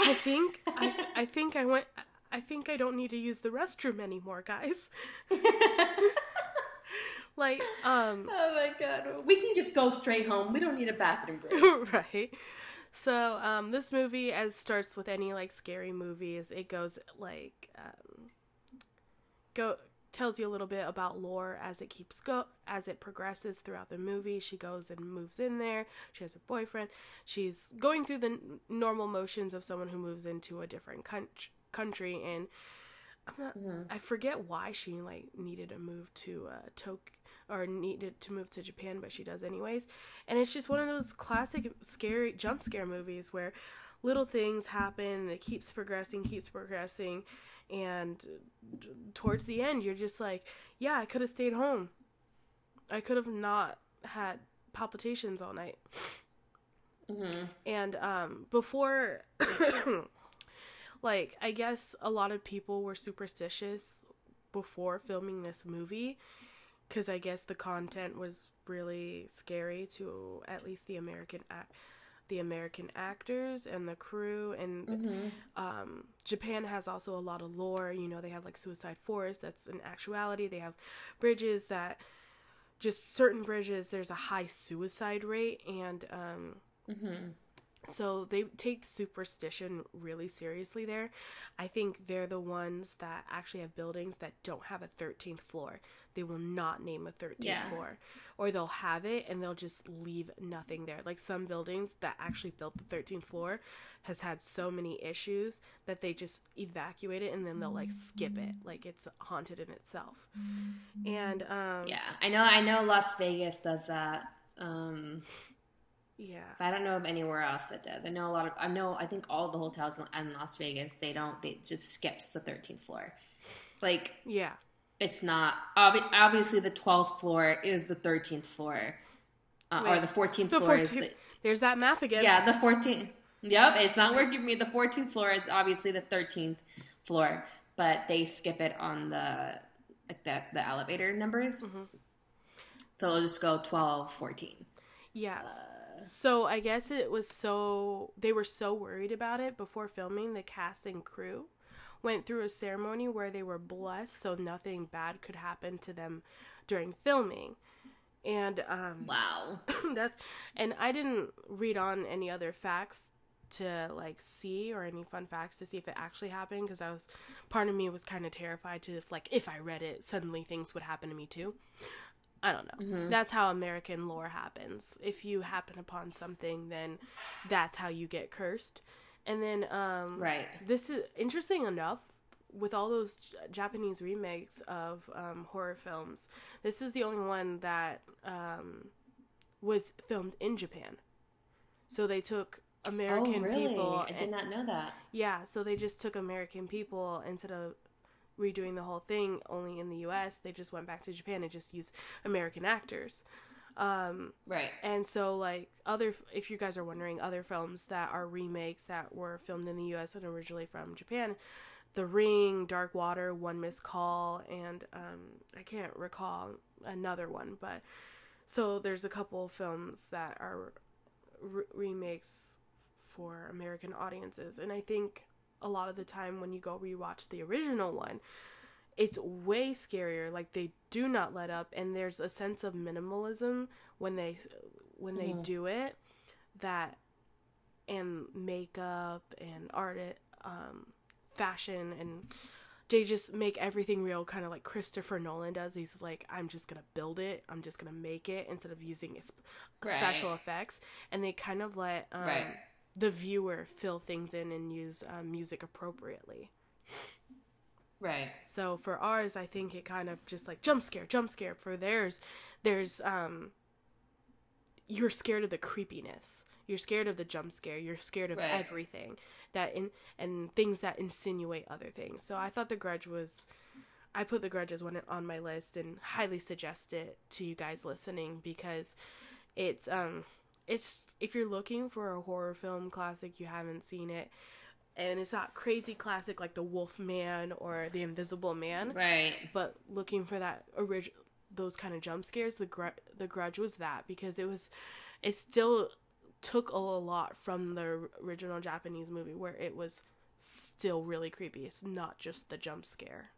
I think I, I think I went. I think I don't need to use the restroom anymore, guys. like, um, Oh my god, we can just go straight home. We don't need a bathroom break. right. So, um, this movie, as starts with any like scary movies, it goes like, um, go tells you a little bit about lore as it keeps go as it progresses throughout the movie. She goes and moves in there. She has a boyfriend. She's going through the n- normal motions of someone who moves into a different coun- country, and I'm not. I forget why she like needed to move to uh, Tok or needed to move to Japan, but she does anyways. And it's just one of those classic scary jump scare movies where little things happen and it keeps progressing, keeps progressing, and towards the end, you're just like, yeah, I could have stayed home. I could have not had palpitations all night. And um, before, like, I guess a lot of people were superstitious before filming this movie because I guess the content was really scary to at least the American the American actors and the crew and Mm-hmm. um, Japan has also a lot of lore. You know, they have like Suicide Forest. That's an actuality. They have bridges that just certain bridges. There's a high suicide rate, and um, Mm-hmm. So they take superstition really seriously there. I think they're the ones that actually have buildings that don't have a 13th floor. They will not name a 13th Yeah. floor. Or they'll have it and they'll just leave nothing there. Like some buildings that actually built the 13th floor has had so many issues that they just evacuate it and then they'll like skip it. Like it's haunted in itself. And um Yeah, I know. I know Las Vegas does that. Um, yeah. but I don't know of anywhere else that does. I know a lot of. I know. I think all the hotels in Las Vegas they don't. They just skips the thirteenth floor. Like Yeah. it's not obvi- obviously the twelfth floor is the thirteenth floor, uh, or the fourteenth The floor is the There's that math again. yeah the fourteenth. Yep, it's not working for me. The fourteenth floor is obviously the thirteenth floor, but they skip it on the like the the elevator numbers. Mhm. So it'll just go 12, 14. Yes. Uh, so I guess it was so they were so worried about it before filming. The cast and crew went through a ceremony where they were blessed so nothing bad could happen to them during filming. And um Wow. that's and I didn't read on any other facts to like see or any fun facts to see if it actually happened because I was part of me was kind of terrified to if like if I read it suddenly things would happen to me too. I don't know. Mhm. That's how American lore happens. If you happen upon something then that's how you get cursed. And then um Right. this is interesting enough with all those J- Japanese remakes of um, horror films. This is the only one that um, was filmed in Japan. So they took American oh, really? people. I did and- not know that. yeah, so they just took American people instead of redoing the whole thing only in the US. They just went back to Japan and just used American actors. Um, Right. and so, like other, if you guys are wondering, other films that are remakes that were filmed in the U.S. and originally from Japan, The Ring, Dark Water, One Missed Call, and um, I can't recall another one, but so there's a couple films that are re- remakes for American audiences, and I think a lot of the time when you go rewatch the original one, it's way scarier. Like they do not let up and there's a sense of minimalism when they when they Mhm. do it that and makeup and art um fashion and they just make everything real kind of like christopher nolan does. He's like i'm just gonna build it. I'm just gonna make it instead of using sp- special effects. And they kind of let um, Right. The viewer fill things in and use um, music appropriately Right. so for ours, I think it kind of just like jump scare, jump scare. For theirs, there's um you're scared of the creepiness. You're scared of the jump scare. You're scared of Right. everything that in and things that insinuate other things. So I thought the grudge was I put the grudge as one on my list and highly suggest it to you guys listening because it's um it's if you're looking for a horror film classic you haven't seen it and it's not crazy classic like the Wolf Man or the Invisible Man, Right. but looking for that original those kind of jump scares, the gr- the Grudge was that because it was it still took a lot from the original Japanese movie where it was still really creepy. It's not just the jump scare.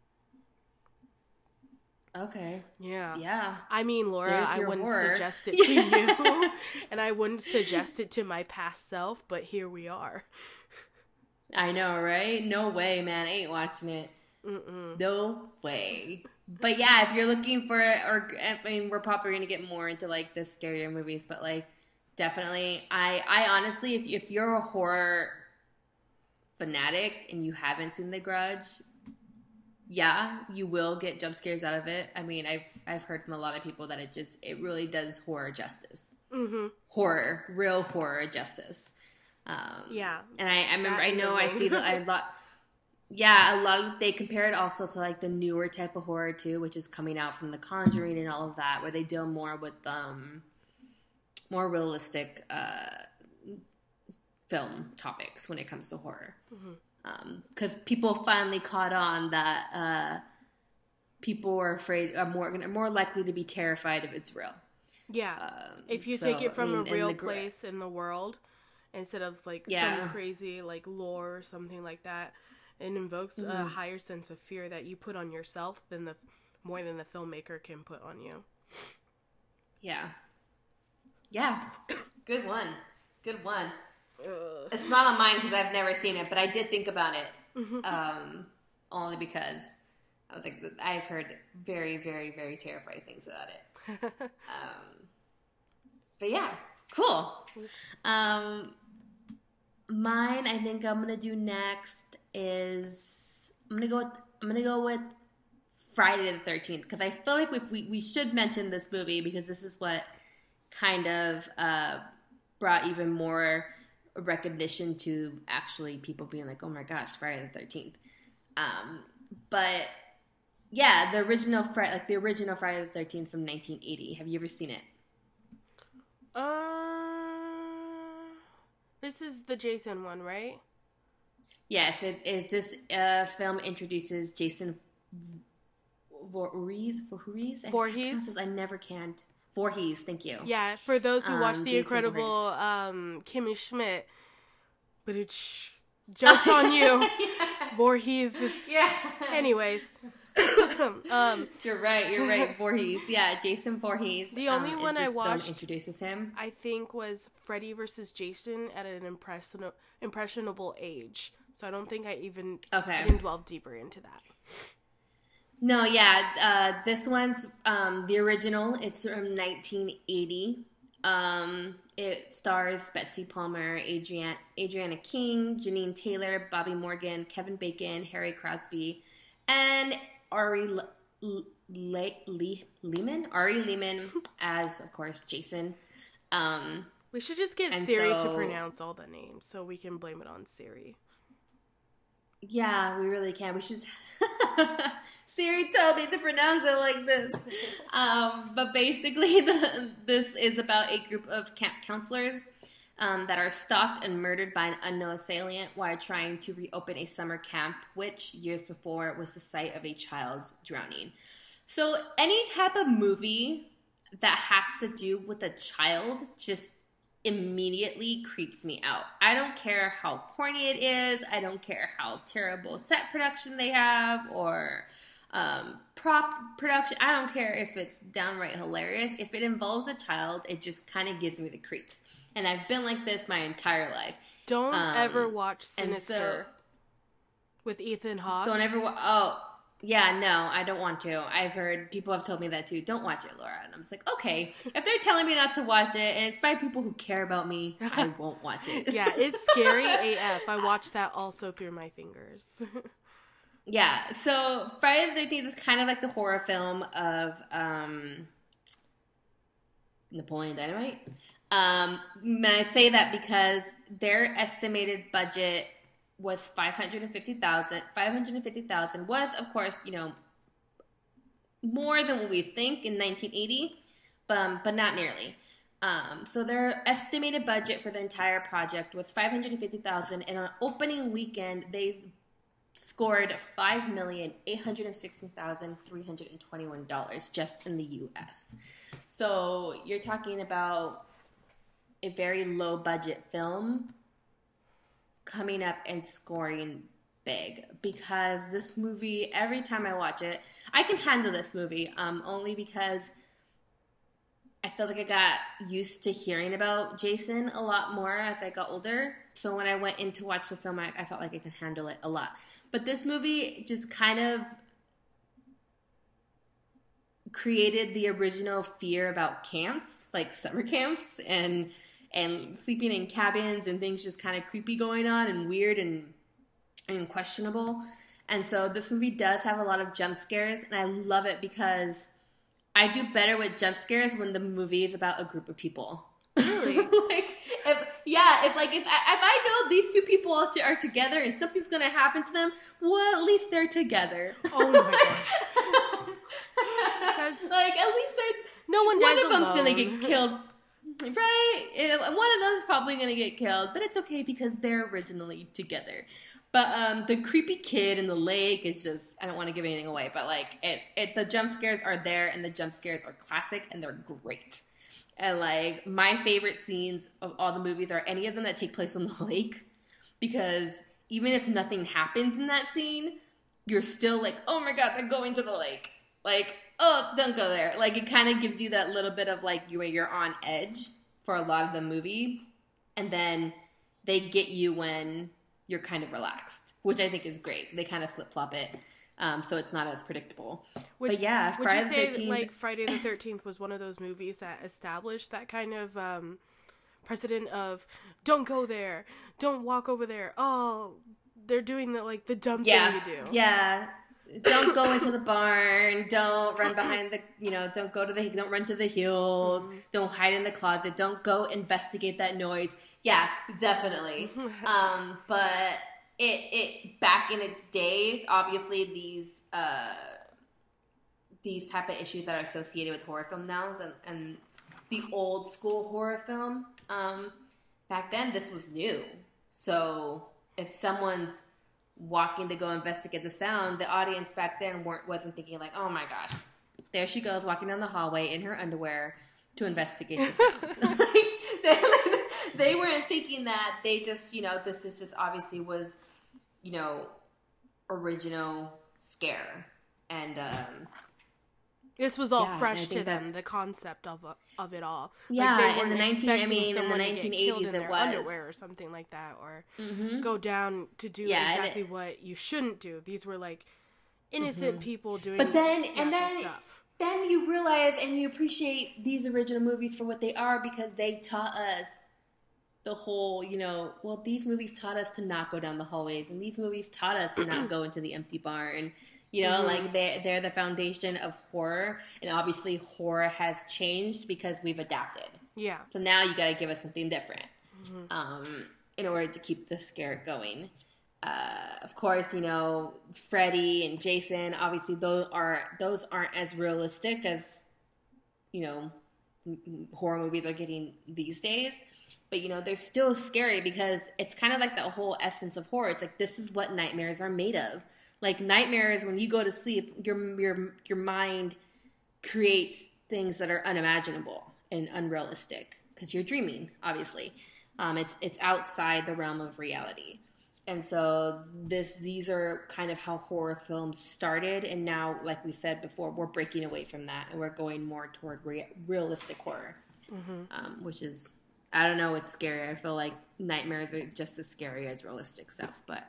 Okay. Yeah. Yeah. I mean, Laura, I wouldn't suggest it to you, and I wouldn't suggest it to my past self, but here we are. I know, right? No way, man. I ain't watching it. Mm-mm. No way. But yeah, if you're looking for it, or I mean, we're probably gonna get more into like the scarier movies, but like definitely, I I honestly, if if you're a horror fanatic and you haven't seen The Grudge, yeah, you will get jump scares out of it. I mean, I've I've heard from a lot of people that it just it really does horror justice, Mm-hmm. horror, real horror justice. Um, Yeah. and I, I remember, I know The I see that a lot. Yeah, a lot of they compare it also to like the newer type of horror too, which is coming out from The Conjuring and all of that, where they deal more with um more realistic uh film topics when it comes to horror. Mhm. Because people finally caught on that uh people are afraid are more are more likely to be terrified if it's real. Yeah. Um, if you so, take it from mean, a real gr- place in the world instead of like Yeah. some crazy like lore or something like that. It invokes a Mm-hmm. higher sense of fear that you put on yourself than the more than the filmmaker can put on you. Yeah. Yeah. Good one. Good one. Ugh. It's not on mine because I've never seen it, but I did think about it. Um, only because I was like, I've heard very, very, very terrifying things about it. Um, but yeah, cool. Um, mine, I think I'm gonna do next is I'm gonna go with I'm gonna go with Friday the Thirteenth because I feel like we we should mention this movie because this is what kind of uh, brought even more recognition to actually people being like, oh my gosh, Friday the Thirteenth. Um, but yeah, the original Friday, like the original Friday the Thirteenth from 1980. Have you ever seen it? Uh, this is the Jason one, right? Yes, it, it this uh, film introduces Jason Voorhees. Voorhees. Voorhees? I never can. Voorhees. Thank you. Yeah, for those who watch Um, the Jason incredible um, Kimmy Schmidt, but it's jokes on you. Voorhees is. Yeah. Anyways, um, You're right. You're right. Voorhees. Yeah, Jason Voorhees. The only um, one I watched- introduces him. I think was Freddy versus Jason at an impression- impressionable age. So I don't think I even Okay. I didn't delve deeper into that. No, yeah. Uh, this one's um, the original. It's from 1980. Um, it stars Betsy Palmer, Adrian, Adriana King, Janine Taylor, Bobby Morgan, Kevin Bacon, Harry Crosby, and Ari Le- Le- Le- Le- Lehman. Ari Lehman as, of course, Jason. Um, We should just get Siri to pronounce all the names so we can blame it on Siri. Yeah, we really can. We should. Siri told me to pronounce it like this. Um, but basically, the, this is about a group of camp counselors um, that are stalked and murdered by an unknown assailant while trying to reopen a summer camp, which years before was the site of a child's drowning. So, any type of movie that has to do with a child just immediately creeps me out. I don't care how corny it is. I don't care how terrible set production they have or um, prop production. I don't care if it's downright hilarious. If it involves a child, it just kind of gives me the creeps. And I've been like this my entire life. Don't Um, ever watch and so- Sinister with Ethan Hawke. Don't ever. Wa- oh, yeah, no, I don't want to. I've heard people have told me that too. Don't watch it, Laura. And I'm just like, okay, if they're telling me not to watch it, and it's by people who care about me, I won't watch it. yeah, it's scary AF. I watched that also through my fingers. Yeah, so Friday the Thirteenth is kind of like the horror film of um, Napoleon Dynamite. Um, and I say that because their estimated budget was five hundred and fifty thousand. Five hundred and fifty thousand was, of course, you know, more than what we think in nineteen eighty, um, but not nearly. Um, so their estimated budget for the entire project was five hundred and fifty thousand, and on opening weekend they scored five million eight hundred and sixteen thousand three hundred and twenty-one dollars just in the U.S. So you're talking about a very low budget film coming up and scoring big because this movie every time I watch it I can handle this movie um, only because I feel like I got used to hearing about Jason a lot more as I got older. So when I went in to watch the film, I, I felt like I could handle it a lot. But this movie just kind of created the original fear about camps, like summer camps and and sleeping in cabins and things just kind of creepy going on and weird and and questionable. And so this movie does have a lot of jump scares and I love it because I do better with jump scares when the movie is about a group of people. Really? like, if, yeah, if like if I, if I know these two people are, together and something's gonna happen to them, well, at least they're together. Oh my gosh. Like at least they're No one one of them's gonna get killed, right? And one of them's probably gonna get killed, but it's okay because they're originally together. But um, the creepy kid in the lake is just—I don't want to give anything away, but like it, it, the jump scares are there, and the jump scares are classic, and they're great. And like my favorite scenes of all the movies are any of them that take place on the lake because even if nothing happens in that scene, you're still like, "Oh my god, they're going to the lake." Like, "Oh, don't go there." Like it kind of gives you that little bit of like you you're on edge for a lot of the movie. And then they get you when you're kind of relaxed, which I think is great. They kind of flip-flop it. Um, so it's not as predictable. Would, but yeah, would Friday you the say 13th like Friday the Thirteenth was one of those movies that established that kind of um, precedent of don't go there, don't walk over there. Oh, they're doing the like the dumb yeah, thing you do. Yeah. Don't go into the barn. Don't run behind the, you know, don't go to the, don't run to the hills. Mm-hmm. Don't hide in the closet. Don't go investigate that noise. Yeah, definitely. um, but it, it, back in its day, obviously these, uh, these type of issues that are associated with horror film now and, and the old school horror film, um, back then this was new. So if someone's walking to go investigate the sound, the audience back then weren't wasn't thinking like, oh my gosh, there she goes walking down the hallway in her underwear to investigate the sound. Like, they, they weren't thinking that. They just, you know, this is just obviously was, you know, original scare and um This was all Yeah, fresh to them, that's- the concept of of it all. Yeah, they in the 19 I mean, in the someone to 1980s killed in it was. underwear or something like that, or mhm. go down to do Yeah, exactly it- what you shouldn't do. These were like innocent people doing But then- and then- stuff. then you realize and you appreciate these original movies for what they are because they taught us the whole, you know, well, these movies taught us to not go down the hallways, and these movies taught us to not go into the empty barn. You know, Mhm. like they they're the foundation of horror, and obviously horror has changed because we've adapted. Yeah. So now you got to give us something different Mhm. um, in order to keep the scare going. Uh, of course, you know Freddy and Jason. Obviously, those are those aren't as realistic as you know m- horror movies are getting these days. But you know they're still scary because it's kind of like the whole essence of horror. It's like this is what nightmares are made of. Like nightmares, when you go to sleep, your your your mind creates things that are unimaginable and unrealistic because you're dreaming. Obviously, um, it's it's outside the realm of reality, and so this these are kind of how horror films started, and now, like we said before, we're breaking away from that and we're going more toward rea- realistic horror, Mhm. um, which is I don't know, it's scary. I feel like nightmares are just as scary as realistic stuff, but.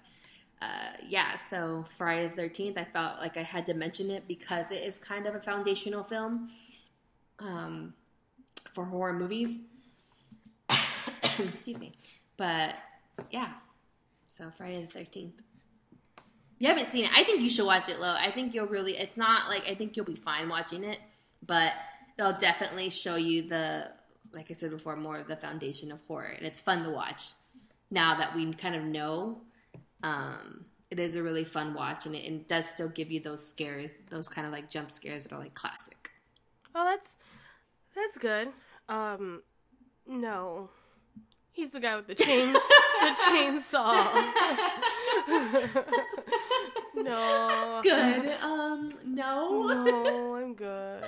Uh, yeah, so Friday the 13th, I felt like I had to mention it because it is kind of a foundational film um, for horror movies. Excuse me. But yeah, so Friday the 13th. You haven't seen it. I think you should watch it, Lo. I think you'll really, it's not like, I think you'll be fine watching it, but it'll definitely show you the, like I said before, more of the foundation of horror. And it's fun to watch now that we kind of know. Um, it is a really fun watch, and it, and does still give you those scares, those kind of like jump scares that are like classic. Oh, that's that's good. Um, no, he's the guy with the chain, the chainsaw. no, that's Good. Um, no. No, I'm good.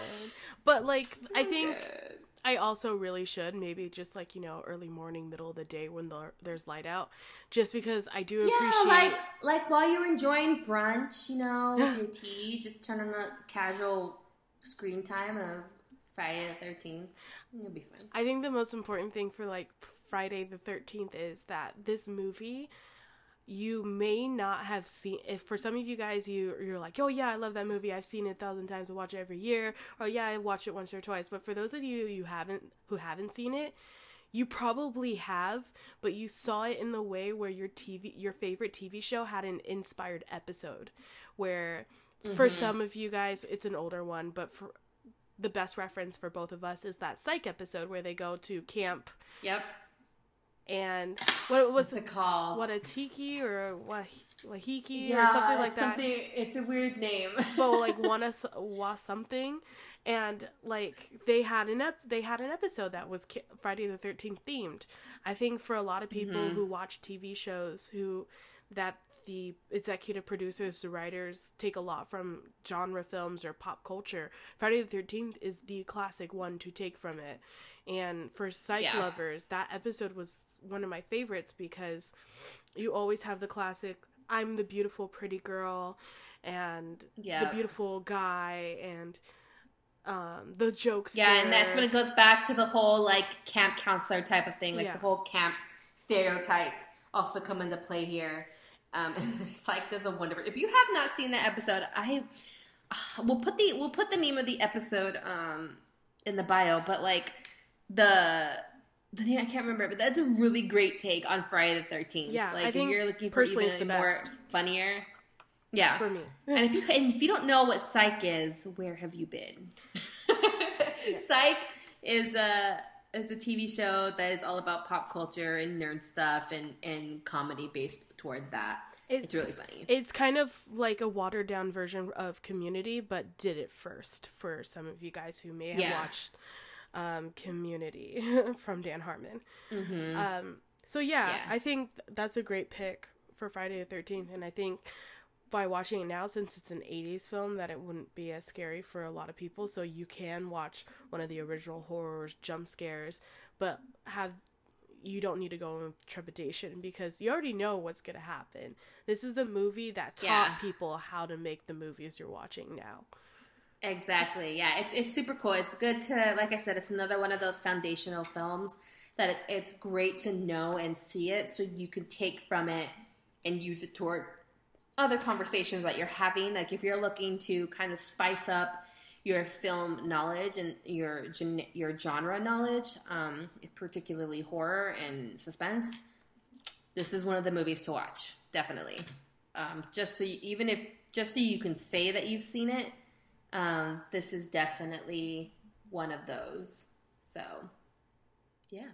But like, I think Good. I also really should maybe just like you know early morning, middle of the day when the, there's light out, just because I do Yeah, appreciate. like like while you're enjoying brunch, you know, with your tea, just turn on a casual screen time of Friday the Thirteenth. It'll be fun. I think the most important thing for like Friday the 13th is that this movie you may not have seen if for some of you guys you you're like oh yeah i love that movie. I've seen it a thousand times. I watch it every year. Or yeah i watch it once or twice. But for those of you you haven't who haven't seen it you probably have but you saw it in the way where your tv your favorite tv show had an inspired episode where for mm-hmm. some of you guys it's an older one but for the best reference for both of us is that psych episode where they go to camp Yep. And what was What's it called? what a tiki or a wah- wahiki yeah, or something like that Something. It's a weird name. but like wanna wa something and like they had an ep- they had an episode that was Ki- Friday the 13th themed. I think for a lot of people Mm-hmm. who watch TV shows who that the executive producers, the writers take a lot from genre films or pop culture. Friday the 13th is the classic one to take from it. And for psych Yeah. lovers, that episode was one of my favorites because you always have the classic I'm the beautiful pretty girl and Yeah. the beautiful guy and um the jokes Yeah, and that's when it goes back to the whole like camp counselor type of thing. Like Yeah. the whole camp stereotypes also come into play here. Um, Psych does a wonderful. If you have not seen that episode, I we'll put the we'll put the name of the episode um in the bio. But like the the name I can't remember, but that's a really great take on Friday the Thirteenth. Yeah, like I think if you're looking for even it's the more best. funnier. Yeah, for me. and if you and if you don't know what Psych is, where have you been? Psych is a is a TV show that is all about pop culture and nerd stuff and and comedy based toward that. It- It's really funny. It's kind of like a watered down version of Community, but did it first for some of you guys who may have Yeah. watched um, Community from Dan Harmon. hmm Um, so yeah, Yeah. I think that's a great pick for Friday the Thirteenth, and I think by watching it now, since it's an '80s film, that it wouldn't be as scary for a lot of people. So you can watch one of the original horrors, jump scares, but have you don't need to go in with trepidation because you already know what's gonna happen. This is the movie that taught Yeah. people how to make the movies you're watching now. Exactly. Yeah, it's it's super cool. It's good to like I said, it's another one of those foundational films that it, it's great to know and see it so you can take from it and use it toward other conversations that you're having. Like if you're looking to kind of spice up your film knowledge and your your genre knowledge, um, particularly horror and suspense, this is one of the movies to watch. Definitely. Um, just so you, even if just so you can say that you've seen it, um, this is definitely one of those. So, yeah.